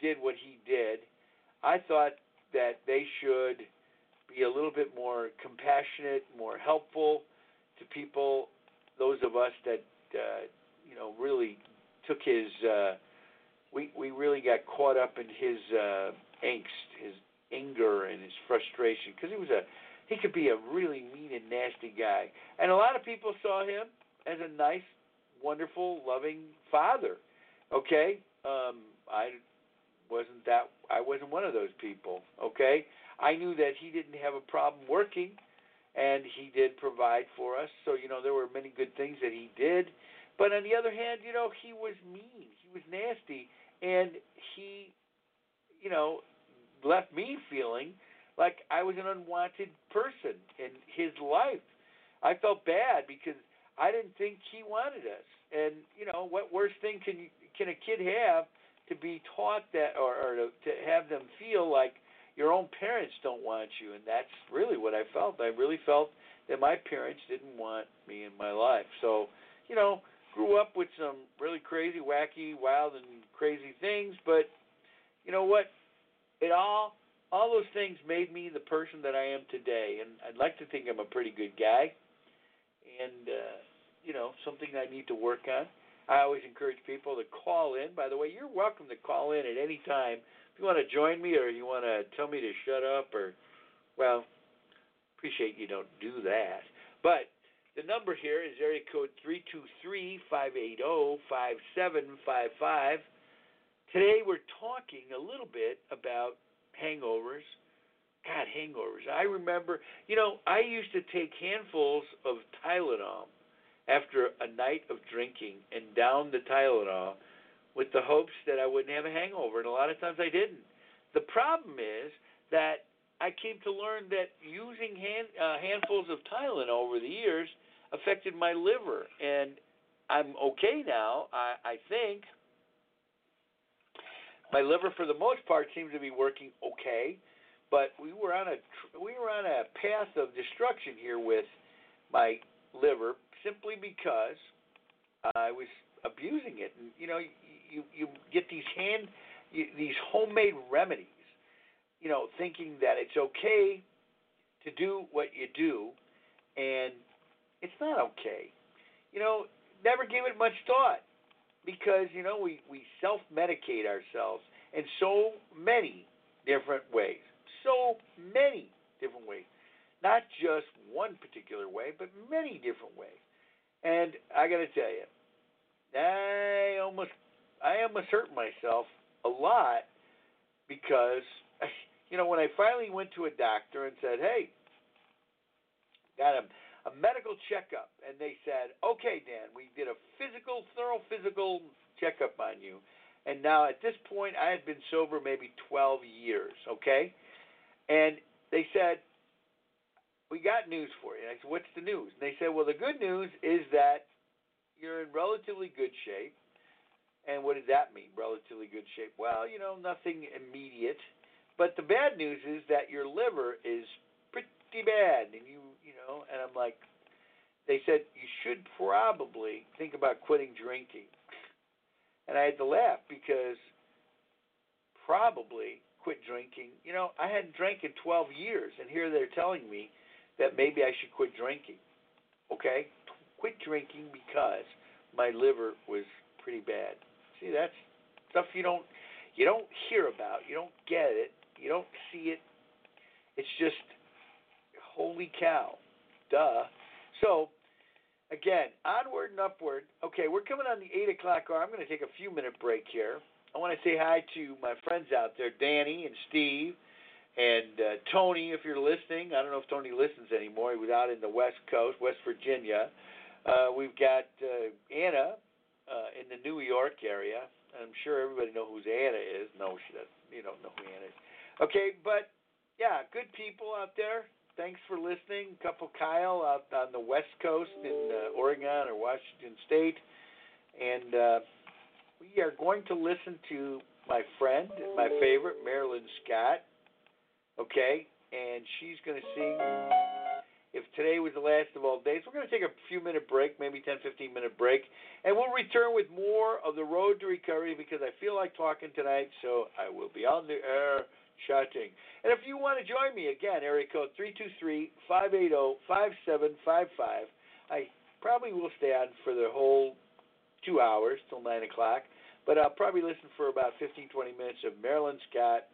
did what he did, I thought that they should be a little bit more compassionate, more helpful to people. Those of us that uh, you know really took his. Uh, we we really got caught up in his uh, angst, his anger, and his frustration because he was a he could be a really mean and nasty guy, and a lot of people saw him as a nice, wonderful, loving father. Okay, um, I wasn't that I wasn't one of those people. Okay, I knew that he didn't have a problem working, and he did provide for us. So you know there were many good things that he did, but on the other hand, you know he was mean, he was nasty, and he, you know, left me feeling like I was an unwanted person in his life. I felt bad because I didn't think he wanted us. And you know, what worse thing can can a kid have to be taught that, or, or to, to have them feel like your own parents don't want you? And that's really what I felt. I really felt that my parents didn't want me in my life. So, you know, grew up with some really crazy, wacky, wild, and crazy things. But you know what? It all all those things made me the person that I am today, and I'd like to think I'm a pretty good guy, and uh, you know something I need to work on. I always encourage people to call in. By the way, you're welcome to call in at any time if you want to join me or you want to tell me to shut up or, well, appreciate you don't do that. But the number here is area code three two three five eight zero five seven five five. Today we're talking a little bit about hangovers. God, hangovers. I remember, you know, I used to take handfuls of Tylenol after a night of drinking and down the Tylenol with the hopes that I wouldn't have a hangover, and a lot of times I didn't. The problem is that I came to learn that using hand, uh, handfuls of Tylenol over the years affected my liver, and I'm okay now. I, I think my liver, for the most part, seems to be working okay, but we were on a we were on a path of destruction here with my liver simply because Uh, I was abusing it. And you know, you you get these hand you, these homemade remedies, you know, thinking that it's okay to do what you do, and it's not okay. You know, never gave it much thought because you know we we self medicate ourselves in so many different ways, so many different ways, not just one particular way, but many different ways. And I got to tell you, I almost I almost hurt myself a lot because (laughs) you know when I finally went to a doctor and said, "Hey, got a a medical checkup," and they said, "Okay, Dan, we did a physical, thorough physical checkup on you." And now at this point, I had been sober maybe 12 years, okay? And they said, we got news for you. And I said, what's the news? And they said, well, the good news is that you're in relatively good shape. And what does that mean, relatively good shape? Well, you know, nothing immediate. But the bad news is that your liver is pretty bad. And you, you know, and I'm like, they said, you should probably think about quitting drinking. And I had to laugh because probably quit drinking. You know, I hadn't drank in 12 years, and here they're telling me that maybe I should quit drinking. Okay? Quit drinking because my liver was pretty bad. See, that's stuff you don't you don't hear about, you don't get it, you don't see it. It's just holy cow. Duh. So again, onward and upward. Okay, we're coming on the eight o'clock hour. I'm going to take a few minute break here. I want to say hi to my friends out there, Danny and Steve and uh, Tony, if you're listening, I don't know if Tony listens anymore. He was out in the West Coast, West Virginia. Uh, we've got uh, Anna uh, in the New York area. I'm sure everybody knows who Anna is. No, she doesn't. You don't know who Anna is. Okay, but yeah, good people out there. Thanks for listening. Couple Kyle out on the West Coast in uh, Oregon or Washington State, and uh, we are going to listen to my friend, my favorite, Marilyn Scott okay? And she's going to sing If Today Was the Last of All Days. We're going to take a few minute break, maybe 10, 15 minute break, and we'll return with more of the road to recovery because I feel like talking tonight, so I will be on the air thing. And if you want to join me again, area code three two three five eight zero five seven five five. I probably will stay on for the whole two hours till nine o'clock, but I'll probably listen for about 15, 20 minutes of Marilyn Scott.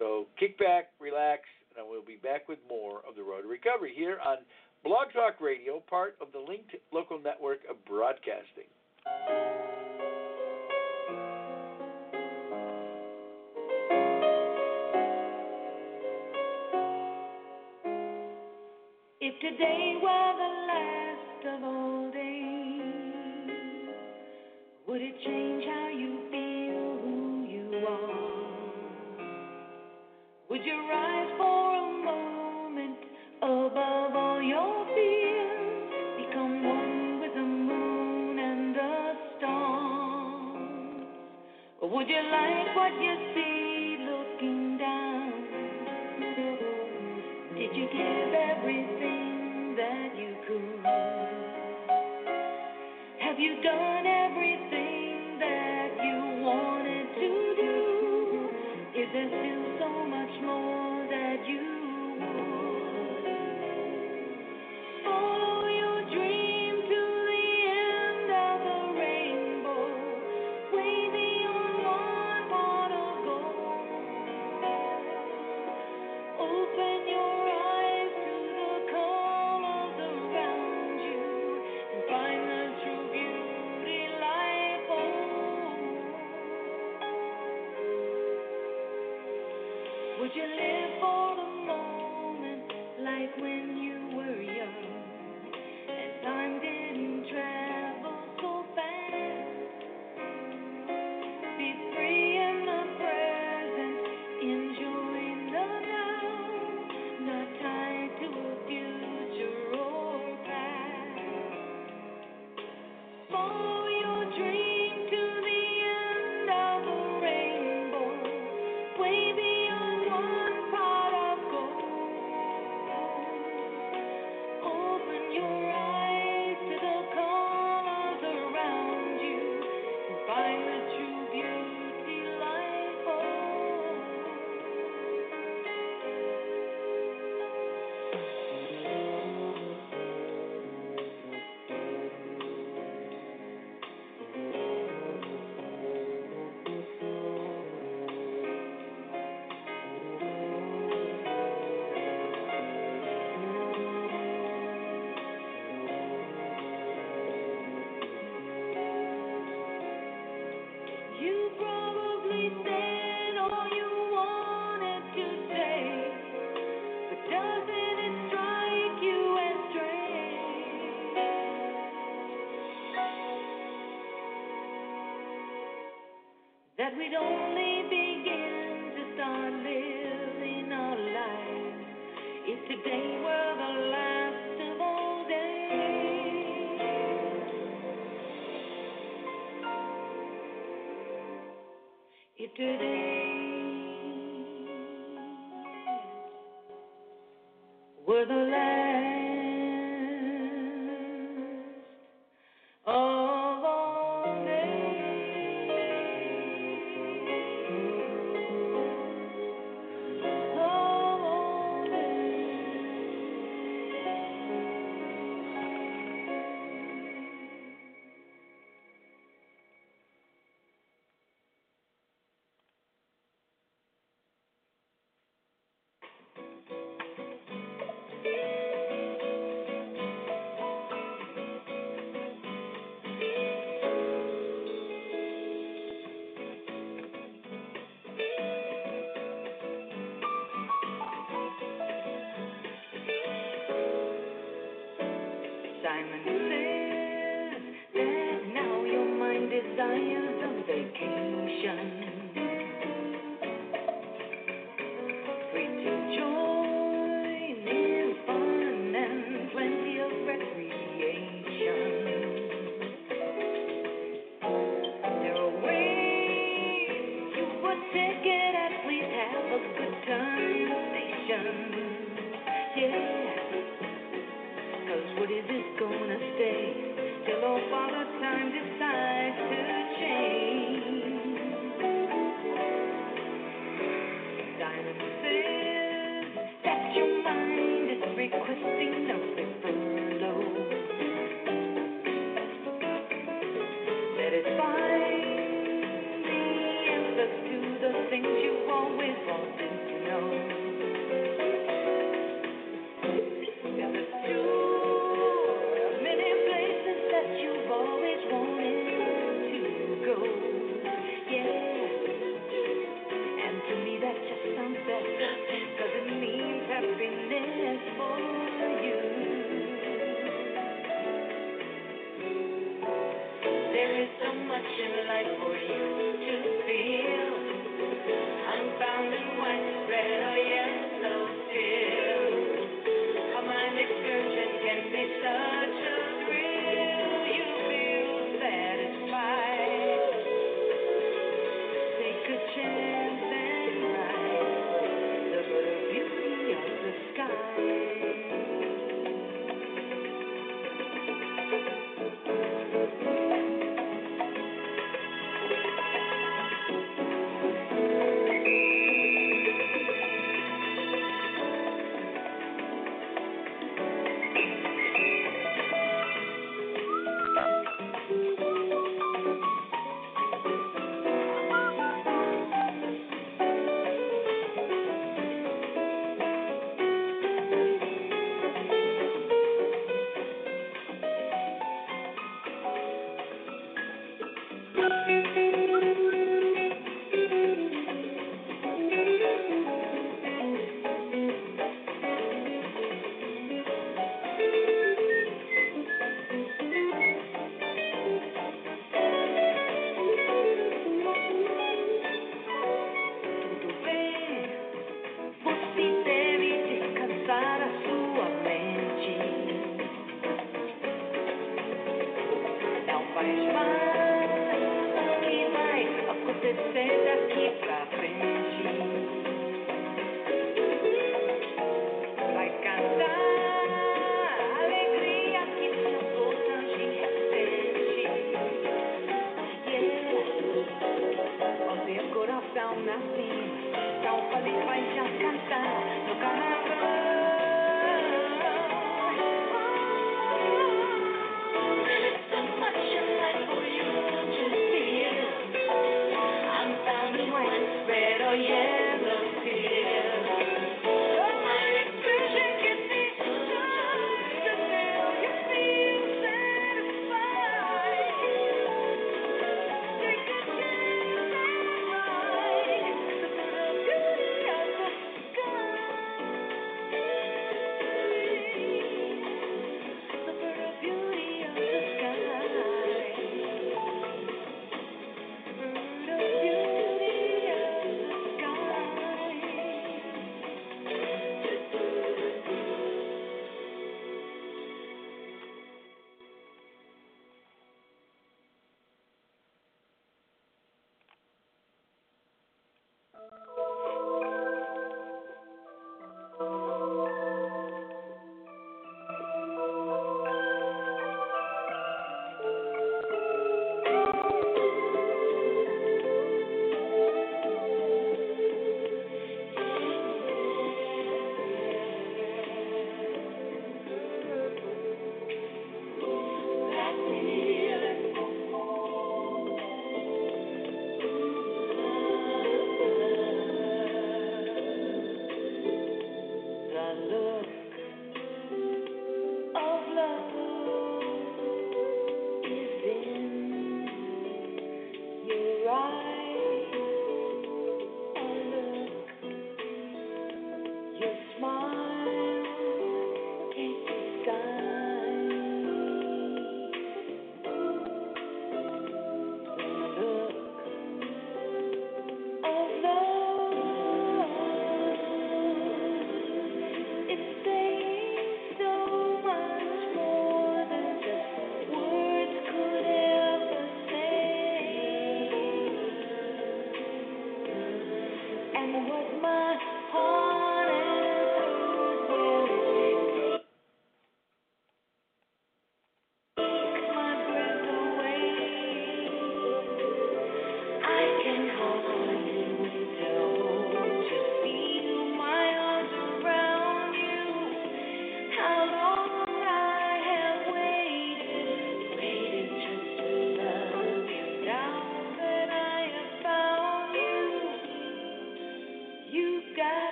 So kick back, relax, and we'll be back with more of the Road to Recovery here on Blog Talk Radio, part of the linked local network of broadcasting. If today were the last of all days, would it change how would you rise for a moment above all your fears? Become one with the moon and the star would you like what you see that we'd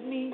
me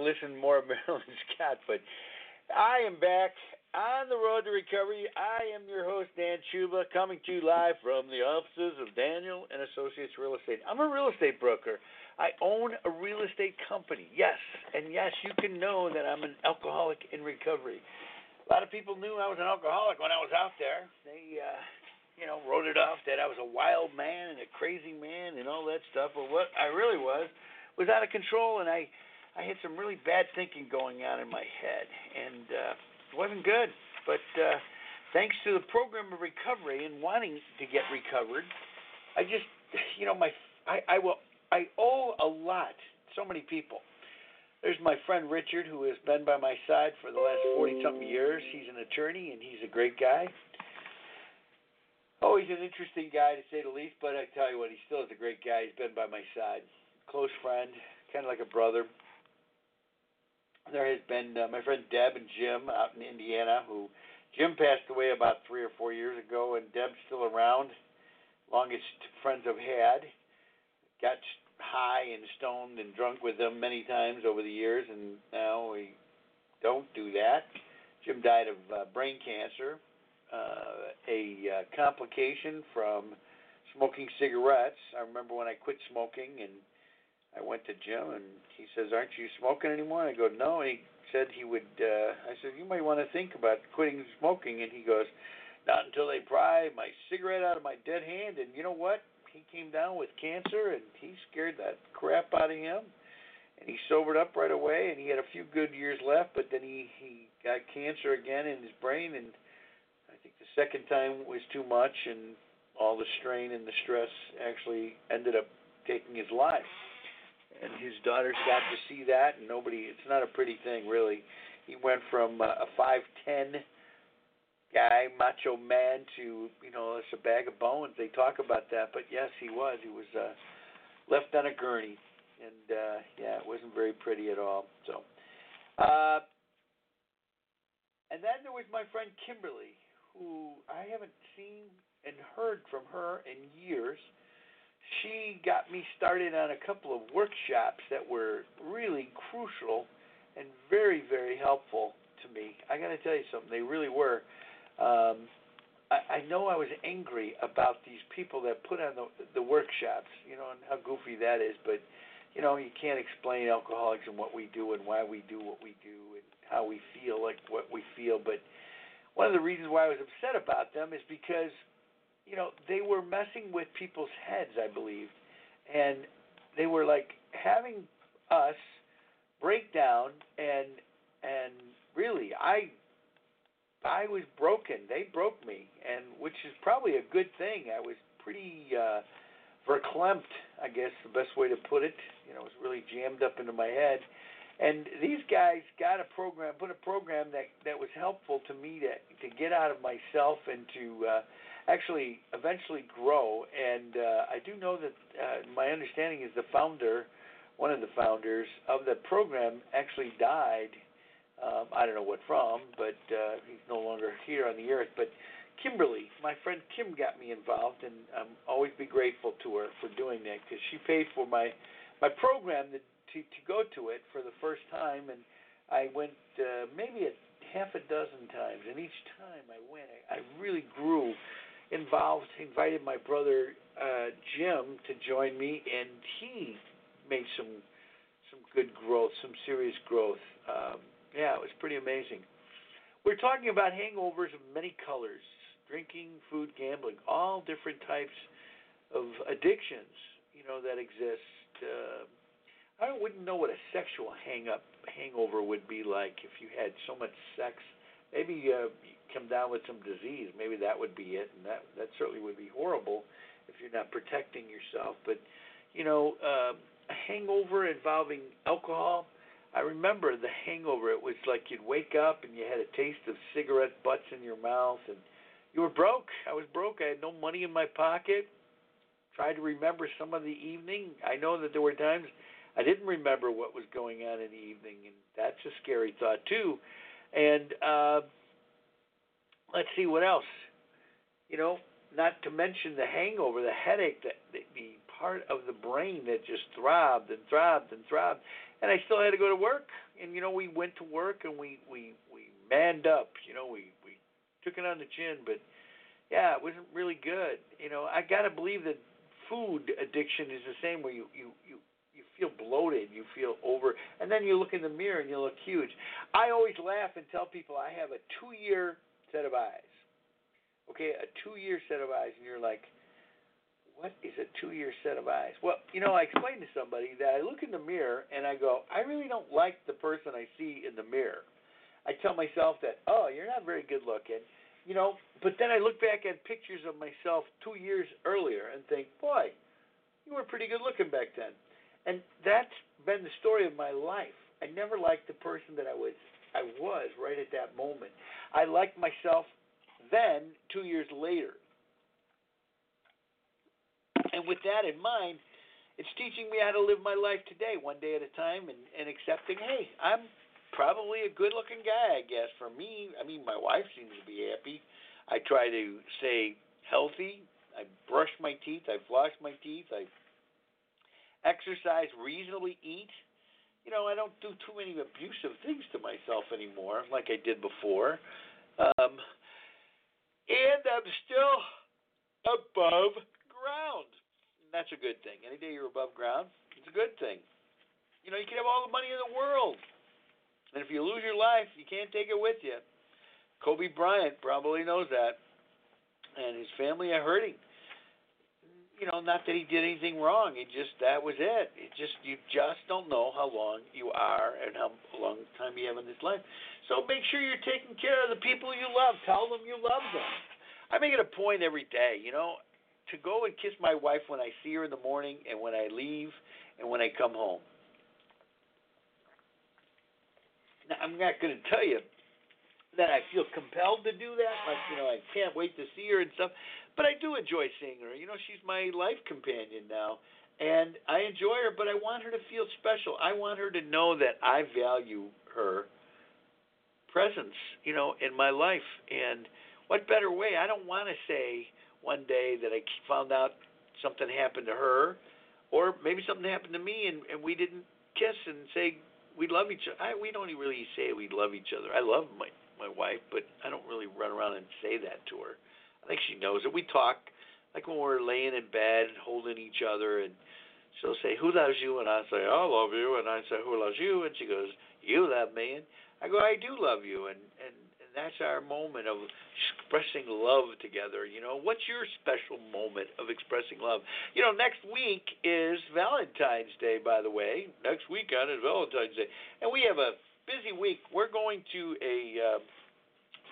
To listen more of (laughs) Marilyn Scott, but I am back on the road to recovery. I am your host, Dan Chuba, coming to you live from the offices of Daniel and Associates Real Estate. I'm a real estate broker. I own a real estate company. Yes, and yes, you can know that I'm an alcoholic in recovery. A lot of people knew I was an alcoholic when I was out there. They, uh, you know, wrote it off that I was a wild man and a crazy man and all that stuff. But what I really was was out of control, and I I had some really bad thinking going on in my head, and uh, it wasn't good. But uh, thanks to the program of recovery and wanting to get recovered, I just, (laughs) you know, my I I will I owe a lot so many people. There's my friend Richard, who has been by my side for the last 40 something years. He's an attorney and he's a great guy. Oh, he's an interesting guy to say the least, but I tell you what, he still is a great guy. He's been by my side. Close friend, kind of like a brother. There has been uh, my friend Deb and Jim out in Indiana, who Jim passed away about three or four years ago, and Deb's still around. Longest friends I've had. Got high and stoned and drunk with them many times over the years, and now we don't do that. Jim died of uh, brain cancer, uh, a uh, complication from smoking cigarettes. I remember when I quit smoking, and I went to Jim, and he says, "Aren't you smoking anymore?" I go, "No." And he said he would. Uh, I said, "You might want to think about quitting smoking," and he goes, "Not until they pry my cigarette out of my dead hand." And you know what? he came down with cancer and he scared that crap out of him and he sobered up right away and he had a few good years left but then he he got cancer again in his brain and i think the second time was too much and all the strain and the stress actually ended up taking his life and his daughters got to see that and nobody it's not a pretty thing really he went from uh, a five ten guy, macho man, to you know, it's a bag of bones. They talk about that, but yes, he was. He was uh, left on a gurney, and uh, yeah, it wasn't very pretty at all. So, uh, and then there was my friend Kimberly, who I haven't seen and heard from her in years. She got me started on a couple of workshops that were really crucial and very, very helpful to me. I got to tell you something; they really were um, I, I know I was angry about these people that put on the the workshops, you know, and how goofy that is. But you know, you can't explain alcoholics and what we do and why we do what we do and how we feel like what we feel. But one of the reasons why I was upset about them is because you know they were messing with people's heads, I believe, and they were like having us break down and and really I I was broken. They broke me, and which is probably a good thing. I was pretty uh, verklempt, I guess the best way to put it. You know, it was really jammed up into my head. And these guys got a program, put a program that that was helpful to me to to get out of myself and to uh, actually eventually grow. And uh, I do know that uh, my understanding is the founder, one of the founders of the program, actually died um, I don't know what from, but uh, he's no longer here on the earth. But Kimberly, my friend Kim, got me involved, and I'm always be grateful to her for doing that because she paid for my my program to, to go to it for the first time, and I went uh, maybe a half a dozen times, and each time I went, I, I really grew involved. Invited my brother uh, Jim to join me, and he made some some good growth, some serious growth. Um, yeah, it was pretty amazing. We're talking about hangovers of many colors drinking, food, gambling, all different types of addictions, you know, that exist. Uh, I wouldn't know what a sexual hang up hangover would be like if you had so much sex. Maybe uh, come down with some disease. Maybe that would be it, and that that certainly would be horrible if you're not protecting yourself. But you know, uh, a hangover involving alcohol I remember the hangover. It was like you'd wake up and you had a taste of cigarette butts in your mouth, and you were broke. I was broke. I had no money in my pocket. Tried to remember some of the evening. I know that there were times I didn't remember what was going on in the evening, and that's a scary thought too. And uh, let's see what else. You know, not to mention the hangover, the headache, that the, part of the brain that just throbbed and throbbed and throbbed and I still had to go to work. And you know, we went to work and we we we manned up. You know, we we took it on the chin. But yeah, it wasn't really good. You know, I gotta believe that food addiction is the same where you you you you feel bloated, you feel over, and then you look in the mirror and you look huge. I always laugh and tell people I have a two-year set of eyes. Okay, a two-year set of eyes, and you're like, what is a two-year set of eyes? Well, you know, I explained to somebody that I look in the mirror and I go, I really don't like the person I see in the mirror. I tell myself that, oh, you're not very good looking, you know. But then I look back at pictures of myself two years earlier and think, boy, you were pretty good looking back then. And that's been the story of my life. I never liked the person that I was I was right at that moment. I liked myself then two years later. And with that in mind, it's teaching me how to live my life today, one day at a time, and, and accepting, hey, I'm probably a good looking guy, I guess. For me, I mean, my wife seems to be happy. I try to stay healthy. I brush my teeth. I floss my teeth. I exercise reasonably, eat you know, I don't do too many abusive things to myself anymore like I did before. Um, and I'm still above ground. And that's a good thing. Any day you're above ground, it's a good thing. You know, you can have all the money in the world. And if you lose your life, you can't take it with you. Kobe Bryant probably knows that. And his family are hurting you know, not that he did anything wrong. He just that was it. It just you just don't know how long you are and how long time you have in this life. So make sure you're taking care of the people you love. Tell them you love them. I make it a point every day, you know, to go and kiss my wife when I see her in the morning and when I leave and when I come home. Now, I'm not going to tell you that I feel compelled to do that. Like, you know, I can't wait to see her and stuff. But I do enjoy seeing her. You know, she's my life companion now. And I enjoy her, but I want her to feel special. I want her to know that I value her presence, you know, in my life. And what better way? I don't want to say one day that I found out something happened to her, or maybe something happened to me and, and we didn't kiss and say we love each other. I, we don't really say we love each other. I love my my wife, but I don't really run around and say that to her. I think she knows it. We talk like when we're laying in bed holding each other, and she'll say, "Who loves you?" and I say, "I love you," and I say, "Who loves you?" and she goes, "You love me," and I go, "I do love you," and and, and that's our moment of expressing love together. You know, what's your special moment of expressing love? You know, next week is Valentine's Day, by the way. Next weekend is Valentine's Day, and we have a busy week. We're going to a uh,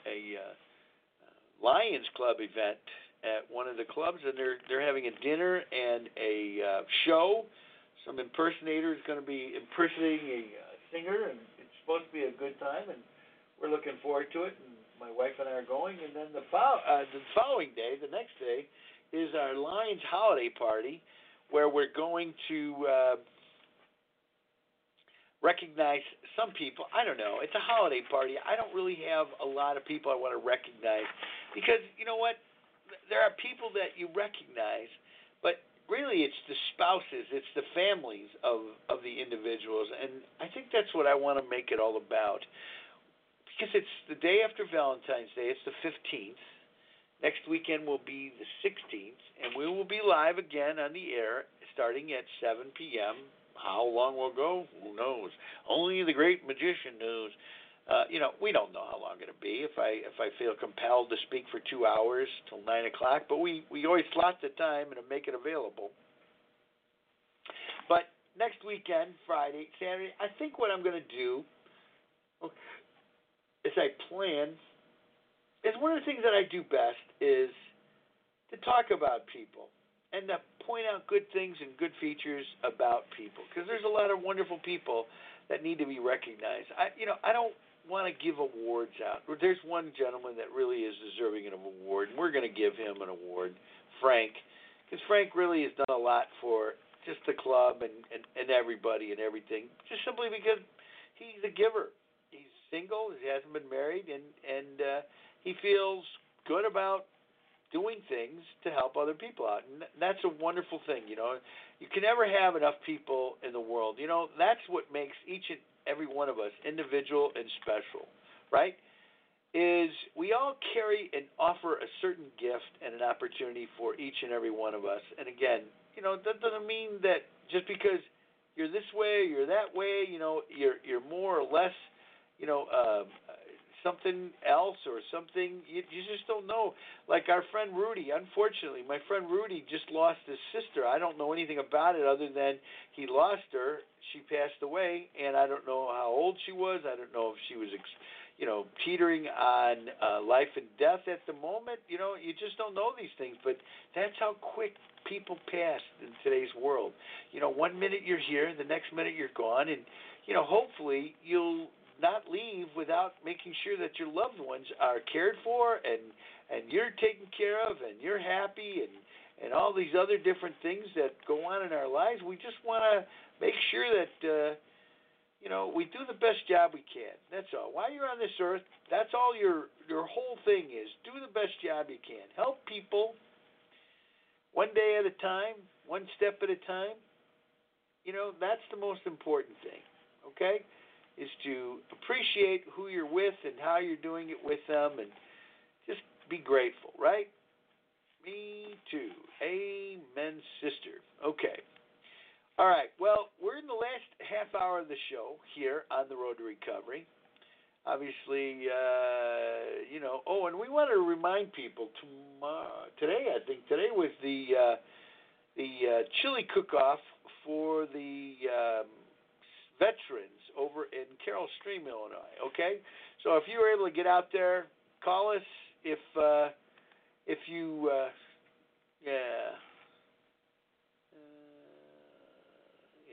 a uh, Lions Club event at one of the clubs, and they're they're having a dinner and a uh, show. Some impersonator is going to be impersonating a uh, singer, and it's supposed to be a good time, and we're looking forward to it. And my wife and I are going, and then the fo- uh, the following day, the next day, is our Lions holiday party, where we're going to. Uh, recognize some people. I don't know. It's a holiday party. I don't really have a lot of people I want to recognize because you know what? There are people that you recognize, but really it's the spouses, it's the families of of the individuals, and I think that's what I want to make it all about. Because it's the day after Valentine's Day, it's the 15th. Next weekend will be the 16th, and we will be live again on the air starting at 7 p.m. How long we'll go? Who knows? Only the great magician knows. Uh, you know, we don't know how long it'll be. If I if I feel compelled to speak for two hours till nine o'clock, but we we always slot the time and make it available. But next weekend, Friday, Saturday, I think what I'm going to do, is I plan, is one of the things that I do best is to talk about people and to point out good things and good features about people because there's a lot of wonderful people that need to be recognized. I you know I don't want to give awards out. There's one gentleman that really is deserving of an award, and we're going to give him an award, Frank, because Frank really has done a lot for just the club and, and and everybody and everything, just simply because he's a giver. He's single. He hasn't been married, and and uh, he feels good about doing things to help other people out. And that's a wonderful thing, you know. You can never have enough people in the world. You know, that's what makes each and every one of us individual and special, right? Is we all carry and offer a certain gift and an opportunity for each and every one of us. And again, you know, that doesn't mean that just because you're this way, you're that way, you know, you're you're more or less, you know, uh, something else or something you you just don't know. Like our friend Rudy, unfortunately, my friend Rudy just lost his sister. I don't know anything about it other than he lost her. She passed away, and I don't know how old she was. I don't know if she was, ex- you know, teetering on uh, life and death at the moment. You know, you just don't know these things. But that's how quick people pass in today's world. You know, one minute you're here, the next minute you're gone, and you know, hopefully you'll not leave without making sure that your loved ones are cared for and and you're taken care of and you're happy and and all these other different things that go on in our lives. We just want to make sure that uh, you know we do the best job we can. That's all. While you're on this earth, that's all your your whole thing is. Do the best job you can. Help people one day at a time, one step at a time. You know that's the most important thing. Okay is to appreciate who you're with and how you're doing it with them and just be grateful, right? Me too. Amen, sister. Okay. All right. Well, we're in the last half hour of the show here on the road to recovery. Obviously, uh, you know. Oh, and we want to remind people tomorrow, today. I think today was the uh, the uh, chili cook-off for the um, veterans over in Carol Stream, Illinois. Okay, so if you were able to get out there, call us. If uh, if you uh, yeah uh,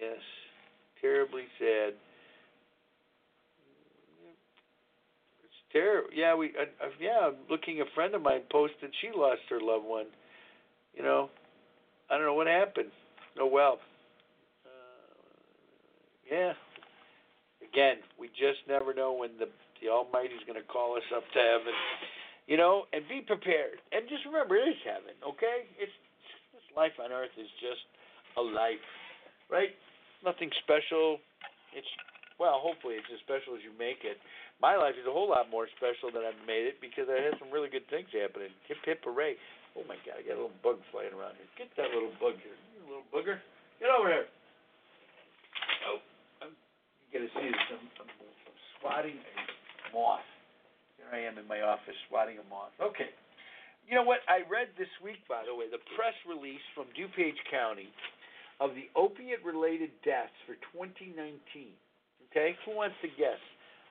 yes, terribly sad. It's terrible. Yeah, we uh, uh, yeah. I'm looking. A friend of mine posted she lost her loved one. You know, I don't know what happened. Oh well. Yeah, again, we just never know when the the Almighty's going to call us up to heaven, you know. And be prepared. And just remember, it is heaven. Okay, it's this life on earth is just a life, right? Nothing special. It's well, hopefully it's as special as you make it. My life is a whole lot more special than I've made it because I had some really good things happening. Hip hip hooray! Oh my God, I got a little bug flying around here. Get that little bug here, you little booger. Get over here. Gotta see. I'm, I'm, swatting a moth. Here I am in my office swatting a moth. Okay. You know what? I read this week, by the way, the press release from DuPage County of the opiate-related deaths for 2019. Okay, who wants to guess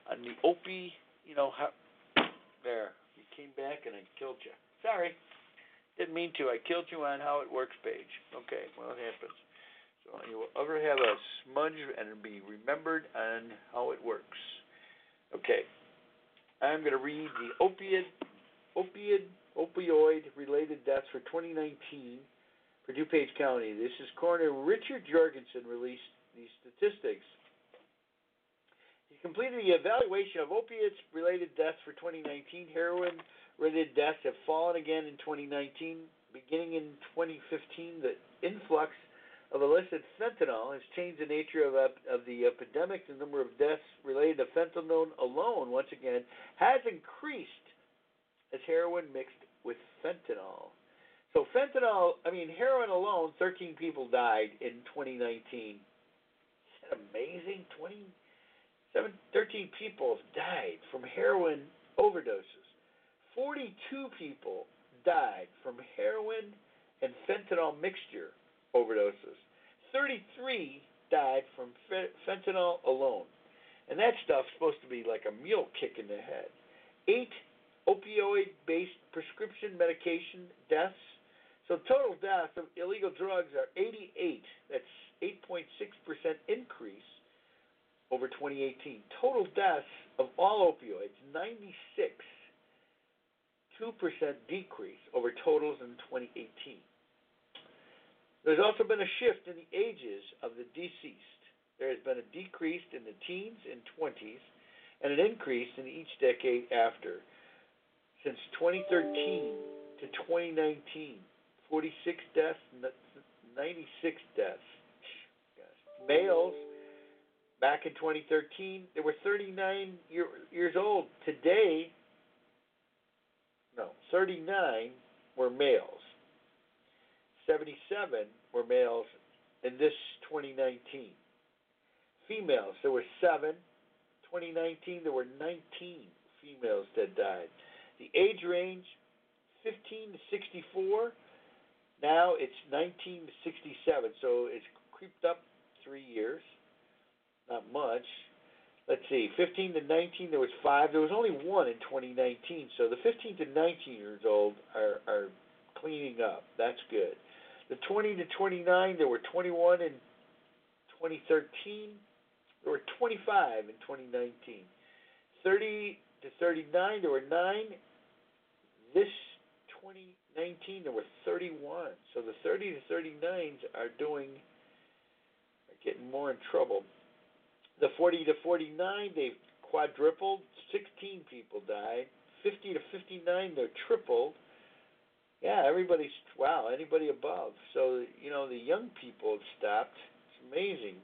on the opie? You know how? There, you came back and I killed you. Sorry, didn't mean to. I killed you on how it works page. Okay, well it happens. You will ever have a smudge and be remembered on how it works. Okay, I'm going to read the opiate, opiate, opioid related deaths for 2019 for DuPage County. This is Coroner Richard Jorgensen released these statistics. He completed the evaluation of opiates related deaths for 2019. Heroin related deaths have fallen again in 2019. Beginning in 2015, the influx of illicit fentanyl has changed the nature of, of the epidemic. The number of deaths related to fentanyl alone, once again, has increased as heroin mixed with fentanyl. So fentanyl, I mean, heroin alone, 13 people died in 2019. Isn't that amazing? 20, 7, 13 people have died from heroin overdoses. 42 people died from heroin and fentanyl mixture overdoses. 33 died from fentanyl alone. And that stuff's supposed to be like a mule kick in the head. Eight opioid based prescription medication deaths. So total deaths of illegal drugs are 88. That's 8.6% increase over 2018. Total deaths of all opioids, 96. 2% decrease over totals in 2018. There's also been a shift in the ages of the deceased. There has been a decrease in the teens and 20s and an increase in each decade after. Since 2013 to 2019, 46 deaths, 96 deaths. Males, back in 2013, they were 39 year, years old. Today, no, 39 were males. 77 were males in this 2019. Females, there were seven. 2019, there were 19 females that died. The age range 15 to 64. Now it's 19 to 67, so it's creeped up three years. Not much. Let's see, 15 to 19, there was five. There was only one in 2019. So the 15 to 19 years old are, are cleaning up. That's good. The 20 to 29, there were 21 in 2013. There were 25 in 2019. 30 to 39, there were nine. This 2019, there were 31. So the 30 to 39s are doing, are getting more in trouble. The 40 to 49, they've quadrupled. 16 people died. 50 to 59, they're tripled. Yeah, everybody's wow. Anybody above? So you know the young people have stopped. It's amazing,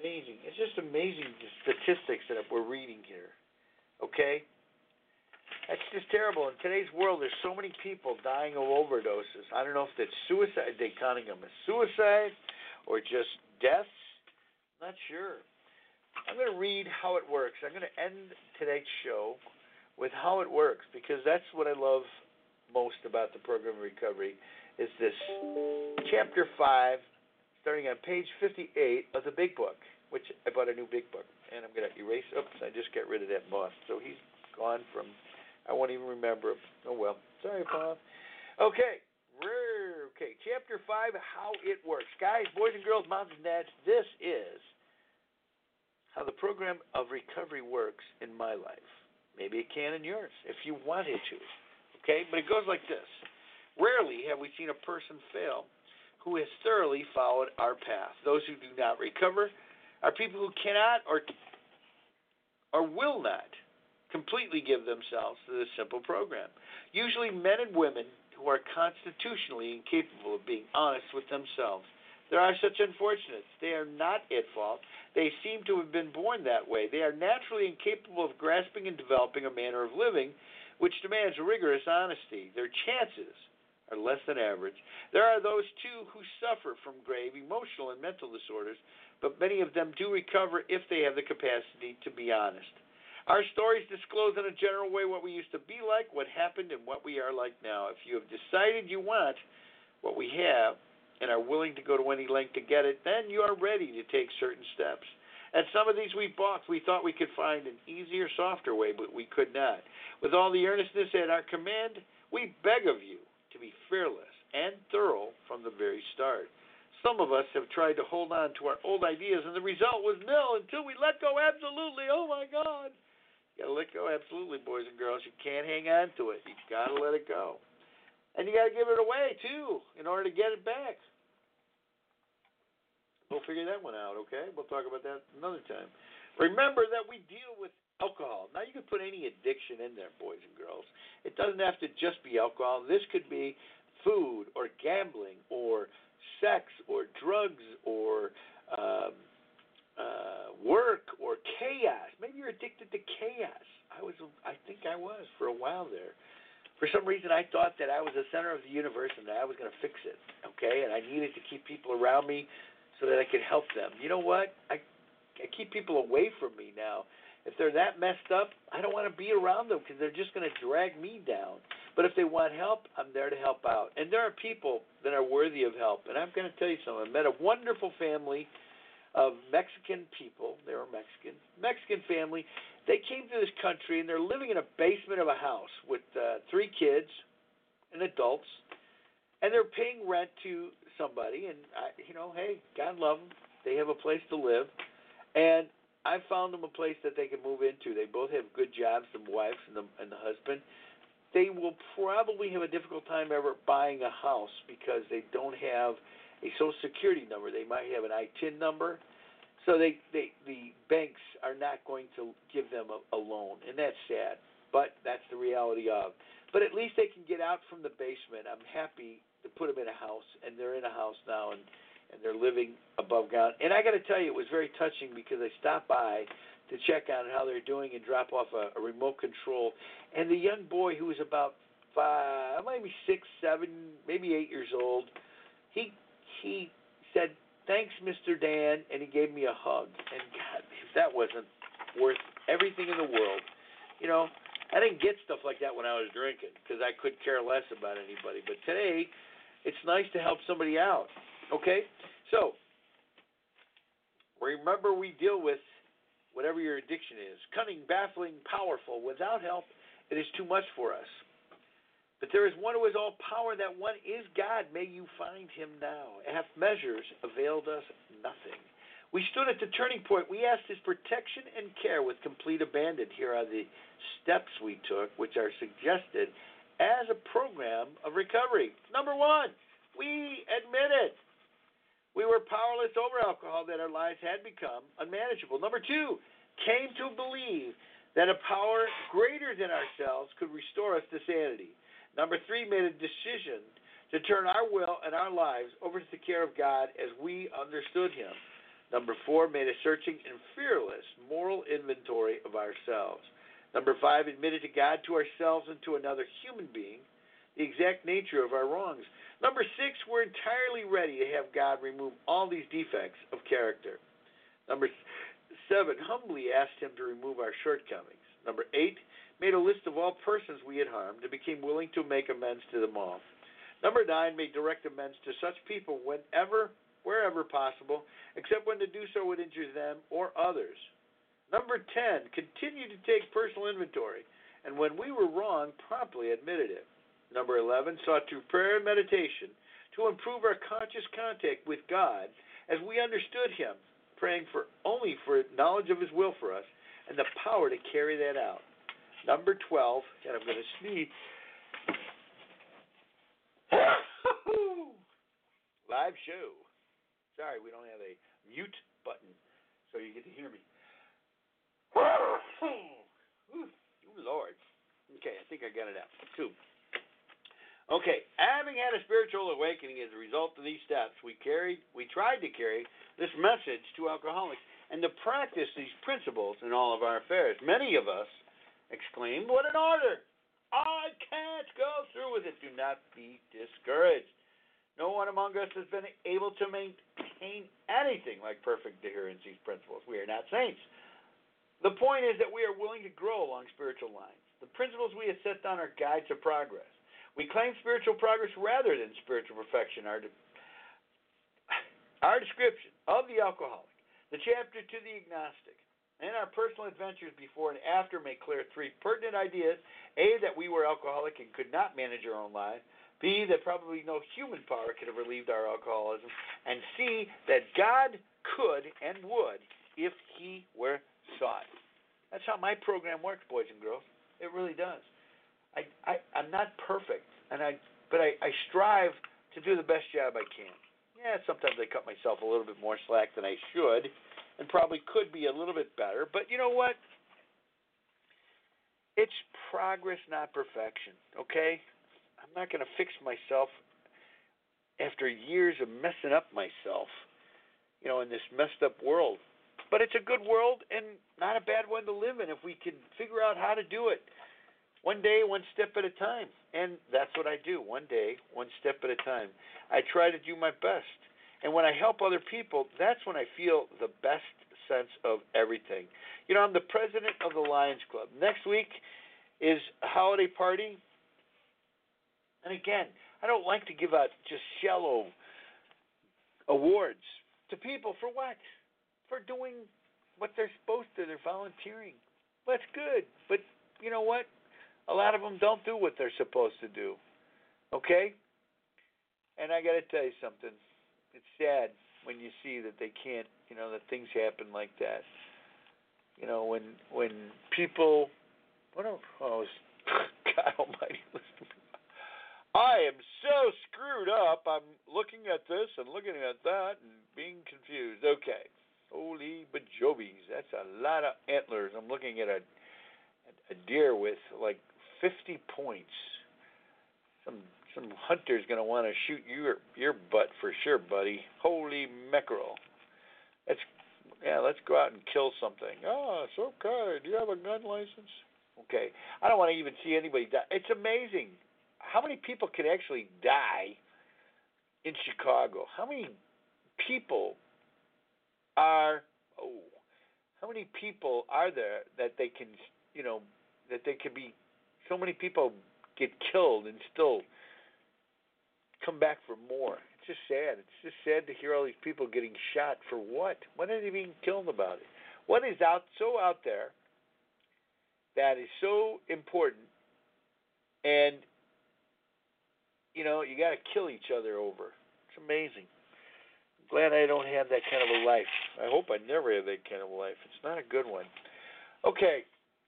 amazing. It's just amazing the statistics that we're reading here. Okay, that's just terrible. In today's world, there's so many people dying of overdoses. I don't know if that's suicide. They counting them as suicide or just deaths. Not sure. I'm going to read how it works. I'm going to end today's show with how it works because that's what I love most about the program of recovery is this. Chapter 5 starting on page 58 of the big book which I bought a new big book and I'm going to erase oops I just got rid of that boss so he's gone from I won't even remember. Him oh well. Sorry Bob. Okay okay chapter 5 how it works. Guys boys and girls moms and dads this is how the program of recovery works in my life. Maybe it can in yours if you wanted to Okay, but it goes like this. Rarely have we seen a person fail who has thoroughly followed our path. Those who do not recover are people who cannot or or will not completely give themselves to this simple program. Usually men and women who are constitutionally incapable of being honest with themselves. There are such unfortunates. They are not at fault. They seem to have been born that way. They are naturally incapable of grasping and developing a manner of living which demands rigorous honesty. Their chances are less than average. There are those, too, who suffer from grave emotional and mental disorders, but many of them do recover if they have the capacity to be honest. Our stories disclose in a general way what we used to be like, what happened, and what we are like now. If you have decided you want what we have and are willing to go to any length to get it, then you are ready to take certain steps. And some of these we balked. We thought we could find an easier, softer way, but we could not. With all the earnestness at our command, we beg of you to be fearless and thorough from the very start. Some of us have tried to hold on to our old ideas, and the result was nil until we let go absolutely. Oh my God. You gotta let go absolutely, boys and girls. You can't hang on to it. You gotta let it go. And you gotta give it away too, in order to get it back. We'll figure that one out, okay? We'll talk about that another time. Remember that we deal with alcohol. Now, you can put any addiction in there, boys and girls. It doesn't have to just be alcohol. This could be food or gambling or sex or drugs or um, uh, work or chaos. Maybe you're addicted to chaos. I was, I think I was for a while there. For some reason, I thought that I was the center of the universe and that I was going to fix it. Okay, and I needed to keep people around me so that I could help them. You know what? I I keep people away from me now. If they're that messed up, I don't want to be around them because they're just going to drag me down. But if they want help, I'm there to help out. And there are people that are worthy of help. And I'm going to tell you something. I met a wonderful family of Mexican people. They were Mexican. Mexican family. They came to this country and they're living in a basement of a house with uh, three kids and adults. And they're paying rent to somebody, and I, you know, hey, God love them. They have a place to live, and I found them a place that they can move into. They both have good jobs, the wife and the and the husband. They will probably have a difficult time ever buying a house because they don't have a social security number. They might have an ITIN number, so they, they the banks are not going to give them a, a loan, and that's sad. But that's the reality of. But at least they can get out from the basement. I'm happy to put them in a house, and they're in a house now, and and they're living above ground. And I got to tell you, it was very touching because I stopped by to check on how they're doing and drop off a, a remote control. And the young boy who was about five, maybe six, seven, maybe eight years old, he he said, "Thanks, Mr. Dan," and he gave me a hug. And God, if that wasn't worth everything in the world, You know, I didn't get stuff like that when I was drinking because I could care less about anybody. But today, it's nice to help somebody out. Okay? So, remember we deal with whatever your addiction is cunning, baffling, powerful. Without help, it is too much for us. But there is one who has all power, that one is God. May you find him now. Half measures availed us nothing. We stood at the turning point. We asked his protection and care with complete abandon. Here are the steps we took, which are suggested as a program of recovery. Number one, we admitted we were powerless over alcohol, that our lives had become unmanageable. Number two, came to believe that a power greater than ourselves could restore us to sanity. Number three, made a decision to turn our will and our lives over to the care of God as we understood Him. Number four, made a searching and fearless moral inventory of ourselves. Number five, admitted to God, to ourselves, and to another human being the exact nature of our wrongs. Number six, we're entirely ready to have God remove all these defects of character. Number seven, humbly asked Him to remove our shortcomings. Number eight, made a list of all persons we had harmed and became willing to make amends to them all. Number nine, made direct amends to such people whenever, wherever possible, except when to do so would injure them or others. Number ten, continued to take personal inventory, and when we were wrong, promptly admitted it. Number eleven, sought through prayer and meditation to improve our conscious contact with God as we understood Him, praying for only for knowledge of His will for us and the power to carry that out. Number 12, and I'm going to sneeze. (coughs) Live show. Sorry, we don't have a mute button, so you get to hear me. Lord. Okay, I think I got it out. Two. Okay, having had a spiritual awakening as a result of these steps, we carried, we tried to carry this message to alcoholics and to practice these principles in all of our affairs. Many of us exclaimed, What an order! I can't go through with it. Do not be discouraged. No one among us has been able to maintain anything like perfect adherence to these principles. We are not saints. The point is that we are willing to grow along spiritual lines. The principles we have set down are guides to progress. We claim spiritual progress rather than spiritual perfection. Our, de- our description of the alcoholic, the chapter to the agnostic, and our personal adventures before and after make clear three pertinent ideas A, that we were alcoholic and could not manage our own lives. B, that probably no human power could have relieved our alcoholism. And C, that God could and would if He were sought. That's how my program works, boys and girls. It really does. I, I I'm not perfect, and I but I, I strive to do the best job I can. Yeah, sometimes I cut myself a little bit more slack than I should, and probably could be a little bit better. But you know what? It's progress, not perfection. Okay? I'm not going to fix myself after years of messing up myself, you know, in this messed up world. But it's a good world and not a bad one to live in if we can figure out how to do it. One day, one step at a time. And that's what I do. One day, one step at a time. I try to do my best. And when I help other people, that's when I feel the best sense of everything. You know, I'm the president of the Lions Club. Next week is a holiday party. And again, I don't like to give out just shallow awards to people for what? For doing what they're supposed to. They're volunteering. That's good. But you know what? A lot of them don't do what they're supposed to do. Okay? And I got to tell you something. It's sad when you see that they can't, you know, that things happen like that. You know, when when people, what oh (laughs) God Almighty, (laughs) listen to me. I am so screwed up. I'm looking at this and looking at that and being confused. Okay, holy bajobies, that's a lot of antlers. I'm looking at a a deer with like 50 points. Some some hunter's gonna want to shoot your your butt for sure, buddy. Holy mackerel! Let's yeah, let's go out and kill something. Oh, it's okay. Do you have a gun license? Okay. I don't want to even see anybody die. It's amazing how many people can actually die in Chicago. How many people are oh, how many people are there that they can you know that they could be so many people get killed and still come back for more. It's just sad. It's just sad to hear all these people getting shot for what? What are they being killed about it? What is out so out there that is so important and you know, you got to kill each other over. It's amazing. Glad I don't have that kind of a life. I hope I never have that kind of a life. It's not a good one. Okay.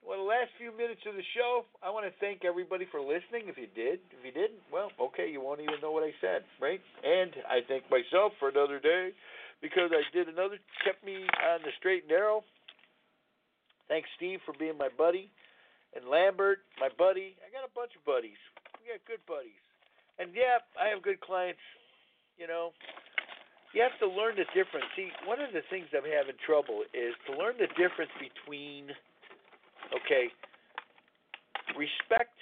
Well, the last few minutes of the show, I want to thank everybody for listening. If you did, if you didn't, well, okay, you won't even know what I said, right? And I thank myself for another day because I did another, kept me on the straight and narrow. Thanks, Steve, for being my buddy, and Lambert, my buddy. I got a bunch of buddies. We got good buddies. And yeah, I have good clients. You know, you have to learn the difference. See, one of the things I'm having trouble is to learn the difference between, okay, respect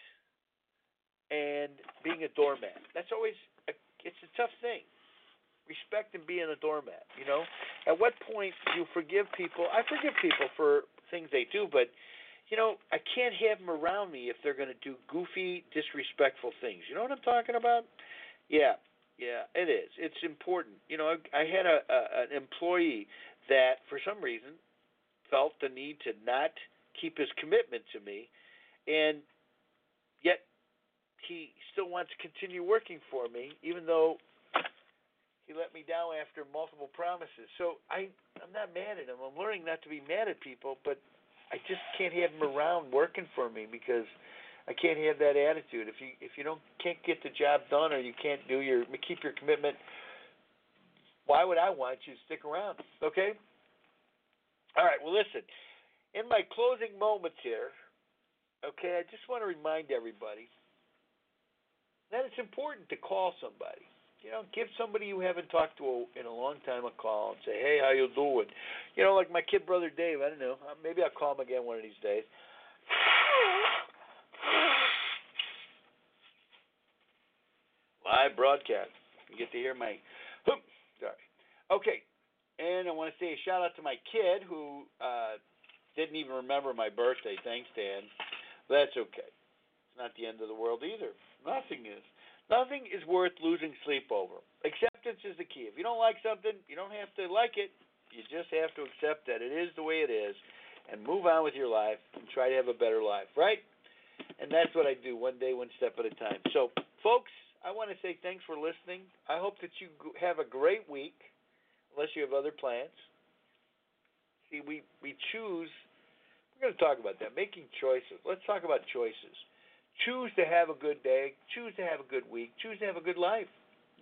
and being a doormat. That's always a, it's a tough thing. Respect and being a doormat. You know, at what point do you forgive people? I forgive people for things they do, but you know, I can't have them around me if they're going to do goofy, disrespectful things. You know what I'm talking about? Yeah, yeah, it is. It's important. You know, I, I had a, a an employee that, for some reason, felt the need to not keep his commitment to me, and yet he still wants to continue working for me, even though he let me down after multiple promises. So I, I'm not mad at him. I'm learning not to be mad at people, but I just can't have him around working for me because I can't have that attitude. If you if you don't can't get the job done or you can't do your keep your commitment, why would I want you to stick around? Okay. All right. Well, listen. In my closing moments here, okay, I just want to remind everybody that it's important to call somebody. You know, give somebody you haven't talked to in a long time a call and say, "Hey, how you doing?" You know, like my kid brother Dave. I don't know. Uh, maybe I'll call him again one of these days. Live broadcast. You get to hear my. Sorry. Okay, and I want to say a shout out to my kid who uh, didn't even remember my birthday. Thanks, Dan. That's okay. It's not the end of the world either. Nothing is. Nothing is worth losing sleep over. Acceptance is the key. If you don't like something, you don't have to like it. You just have to accept that it is the way it is and move on with your life and try to have a better life, right? And that's what I do, one day, one step at a time. So, folks, I want to say thanks for listening. I hope that you have a great week, unless you have other plans. See, we, we choose, we're going to talk about that, making choices. Let's talk about choices. Choose to have a good day. Choose to have a good week. Choose to have a good life.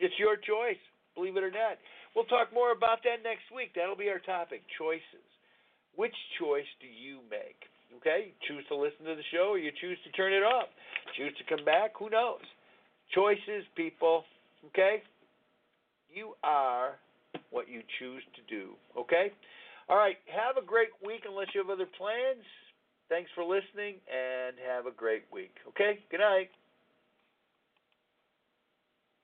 It's your choice, believe it or not. We'll talk more about that next week. That'll be our topic choices. Which choice do you make? Okay? Choose to listen to the show or you choose to turn it off. Choose to come back. Who knows? Choices, people. Okay? You are what you choose to do. Okay? All right. Have a great week unless you have other plans. Thanks for listening and have a great week. Okay? Good night.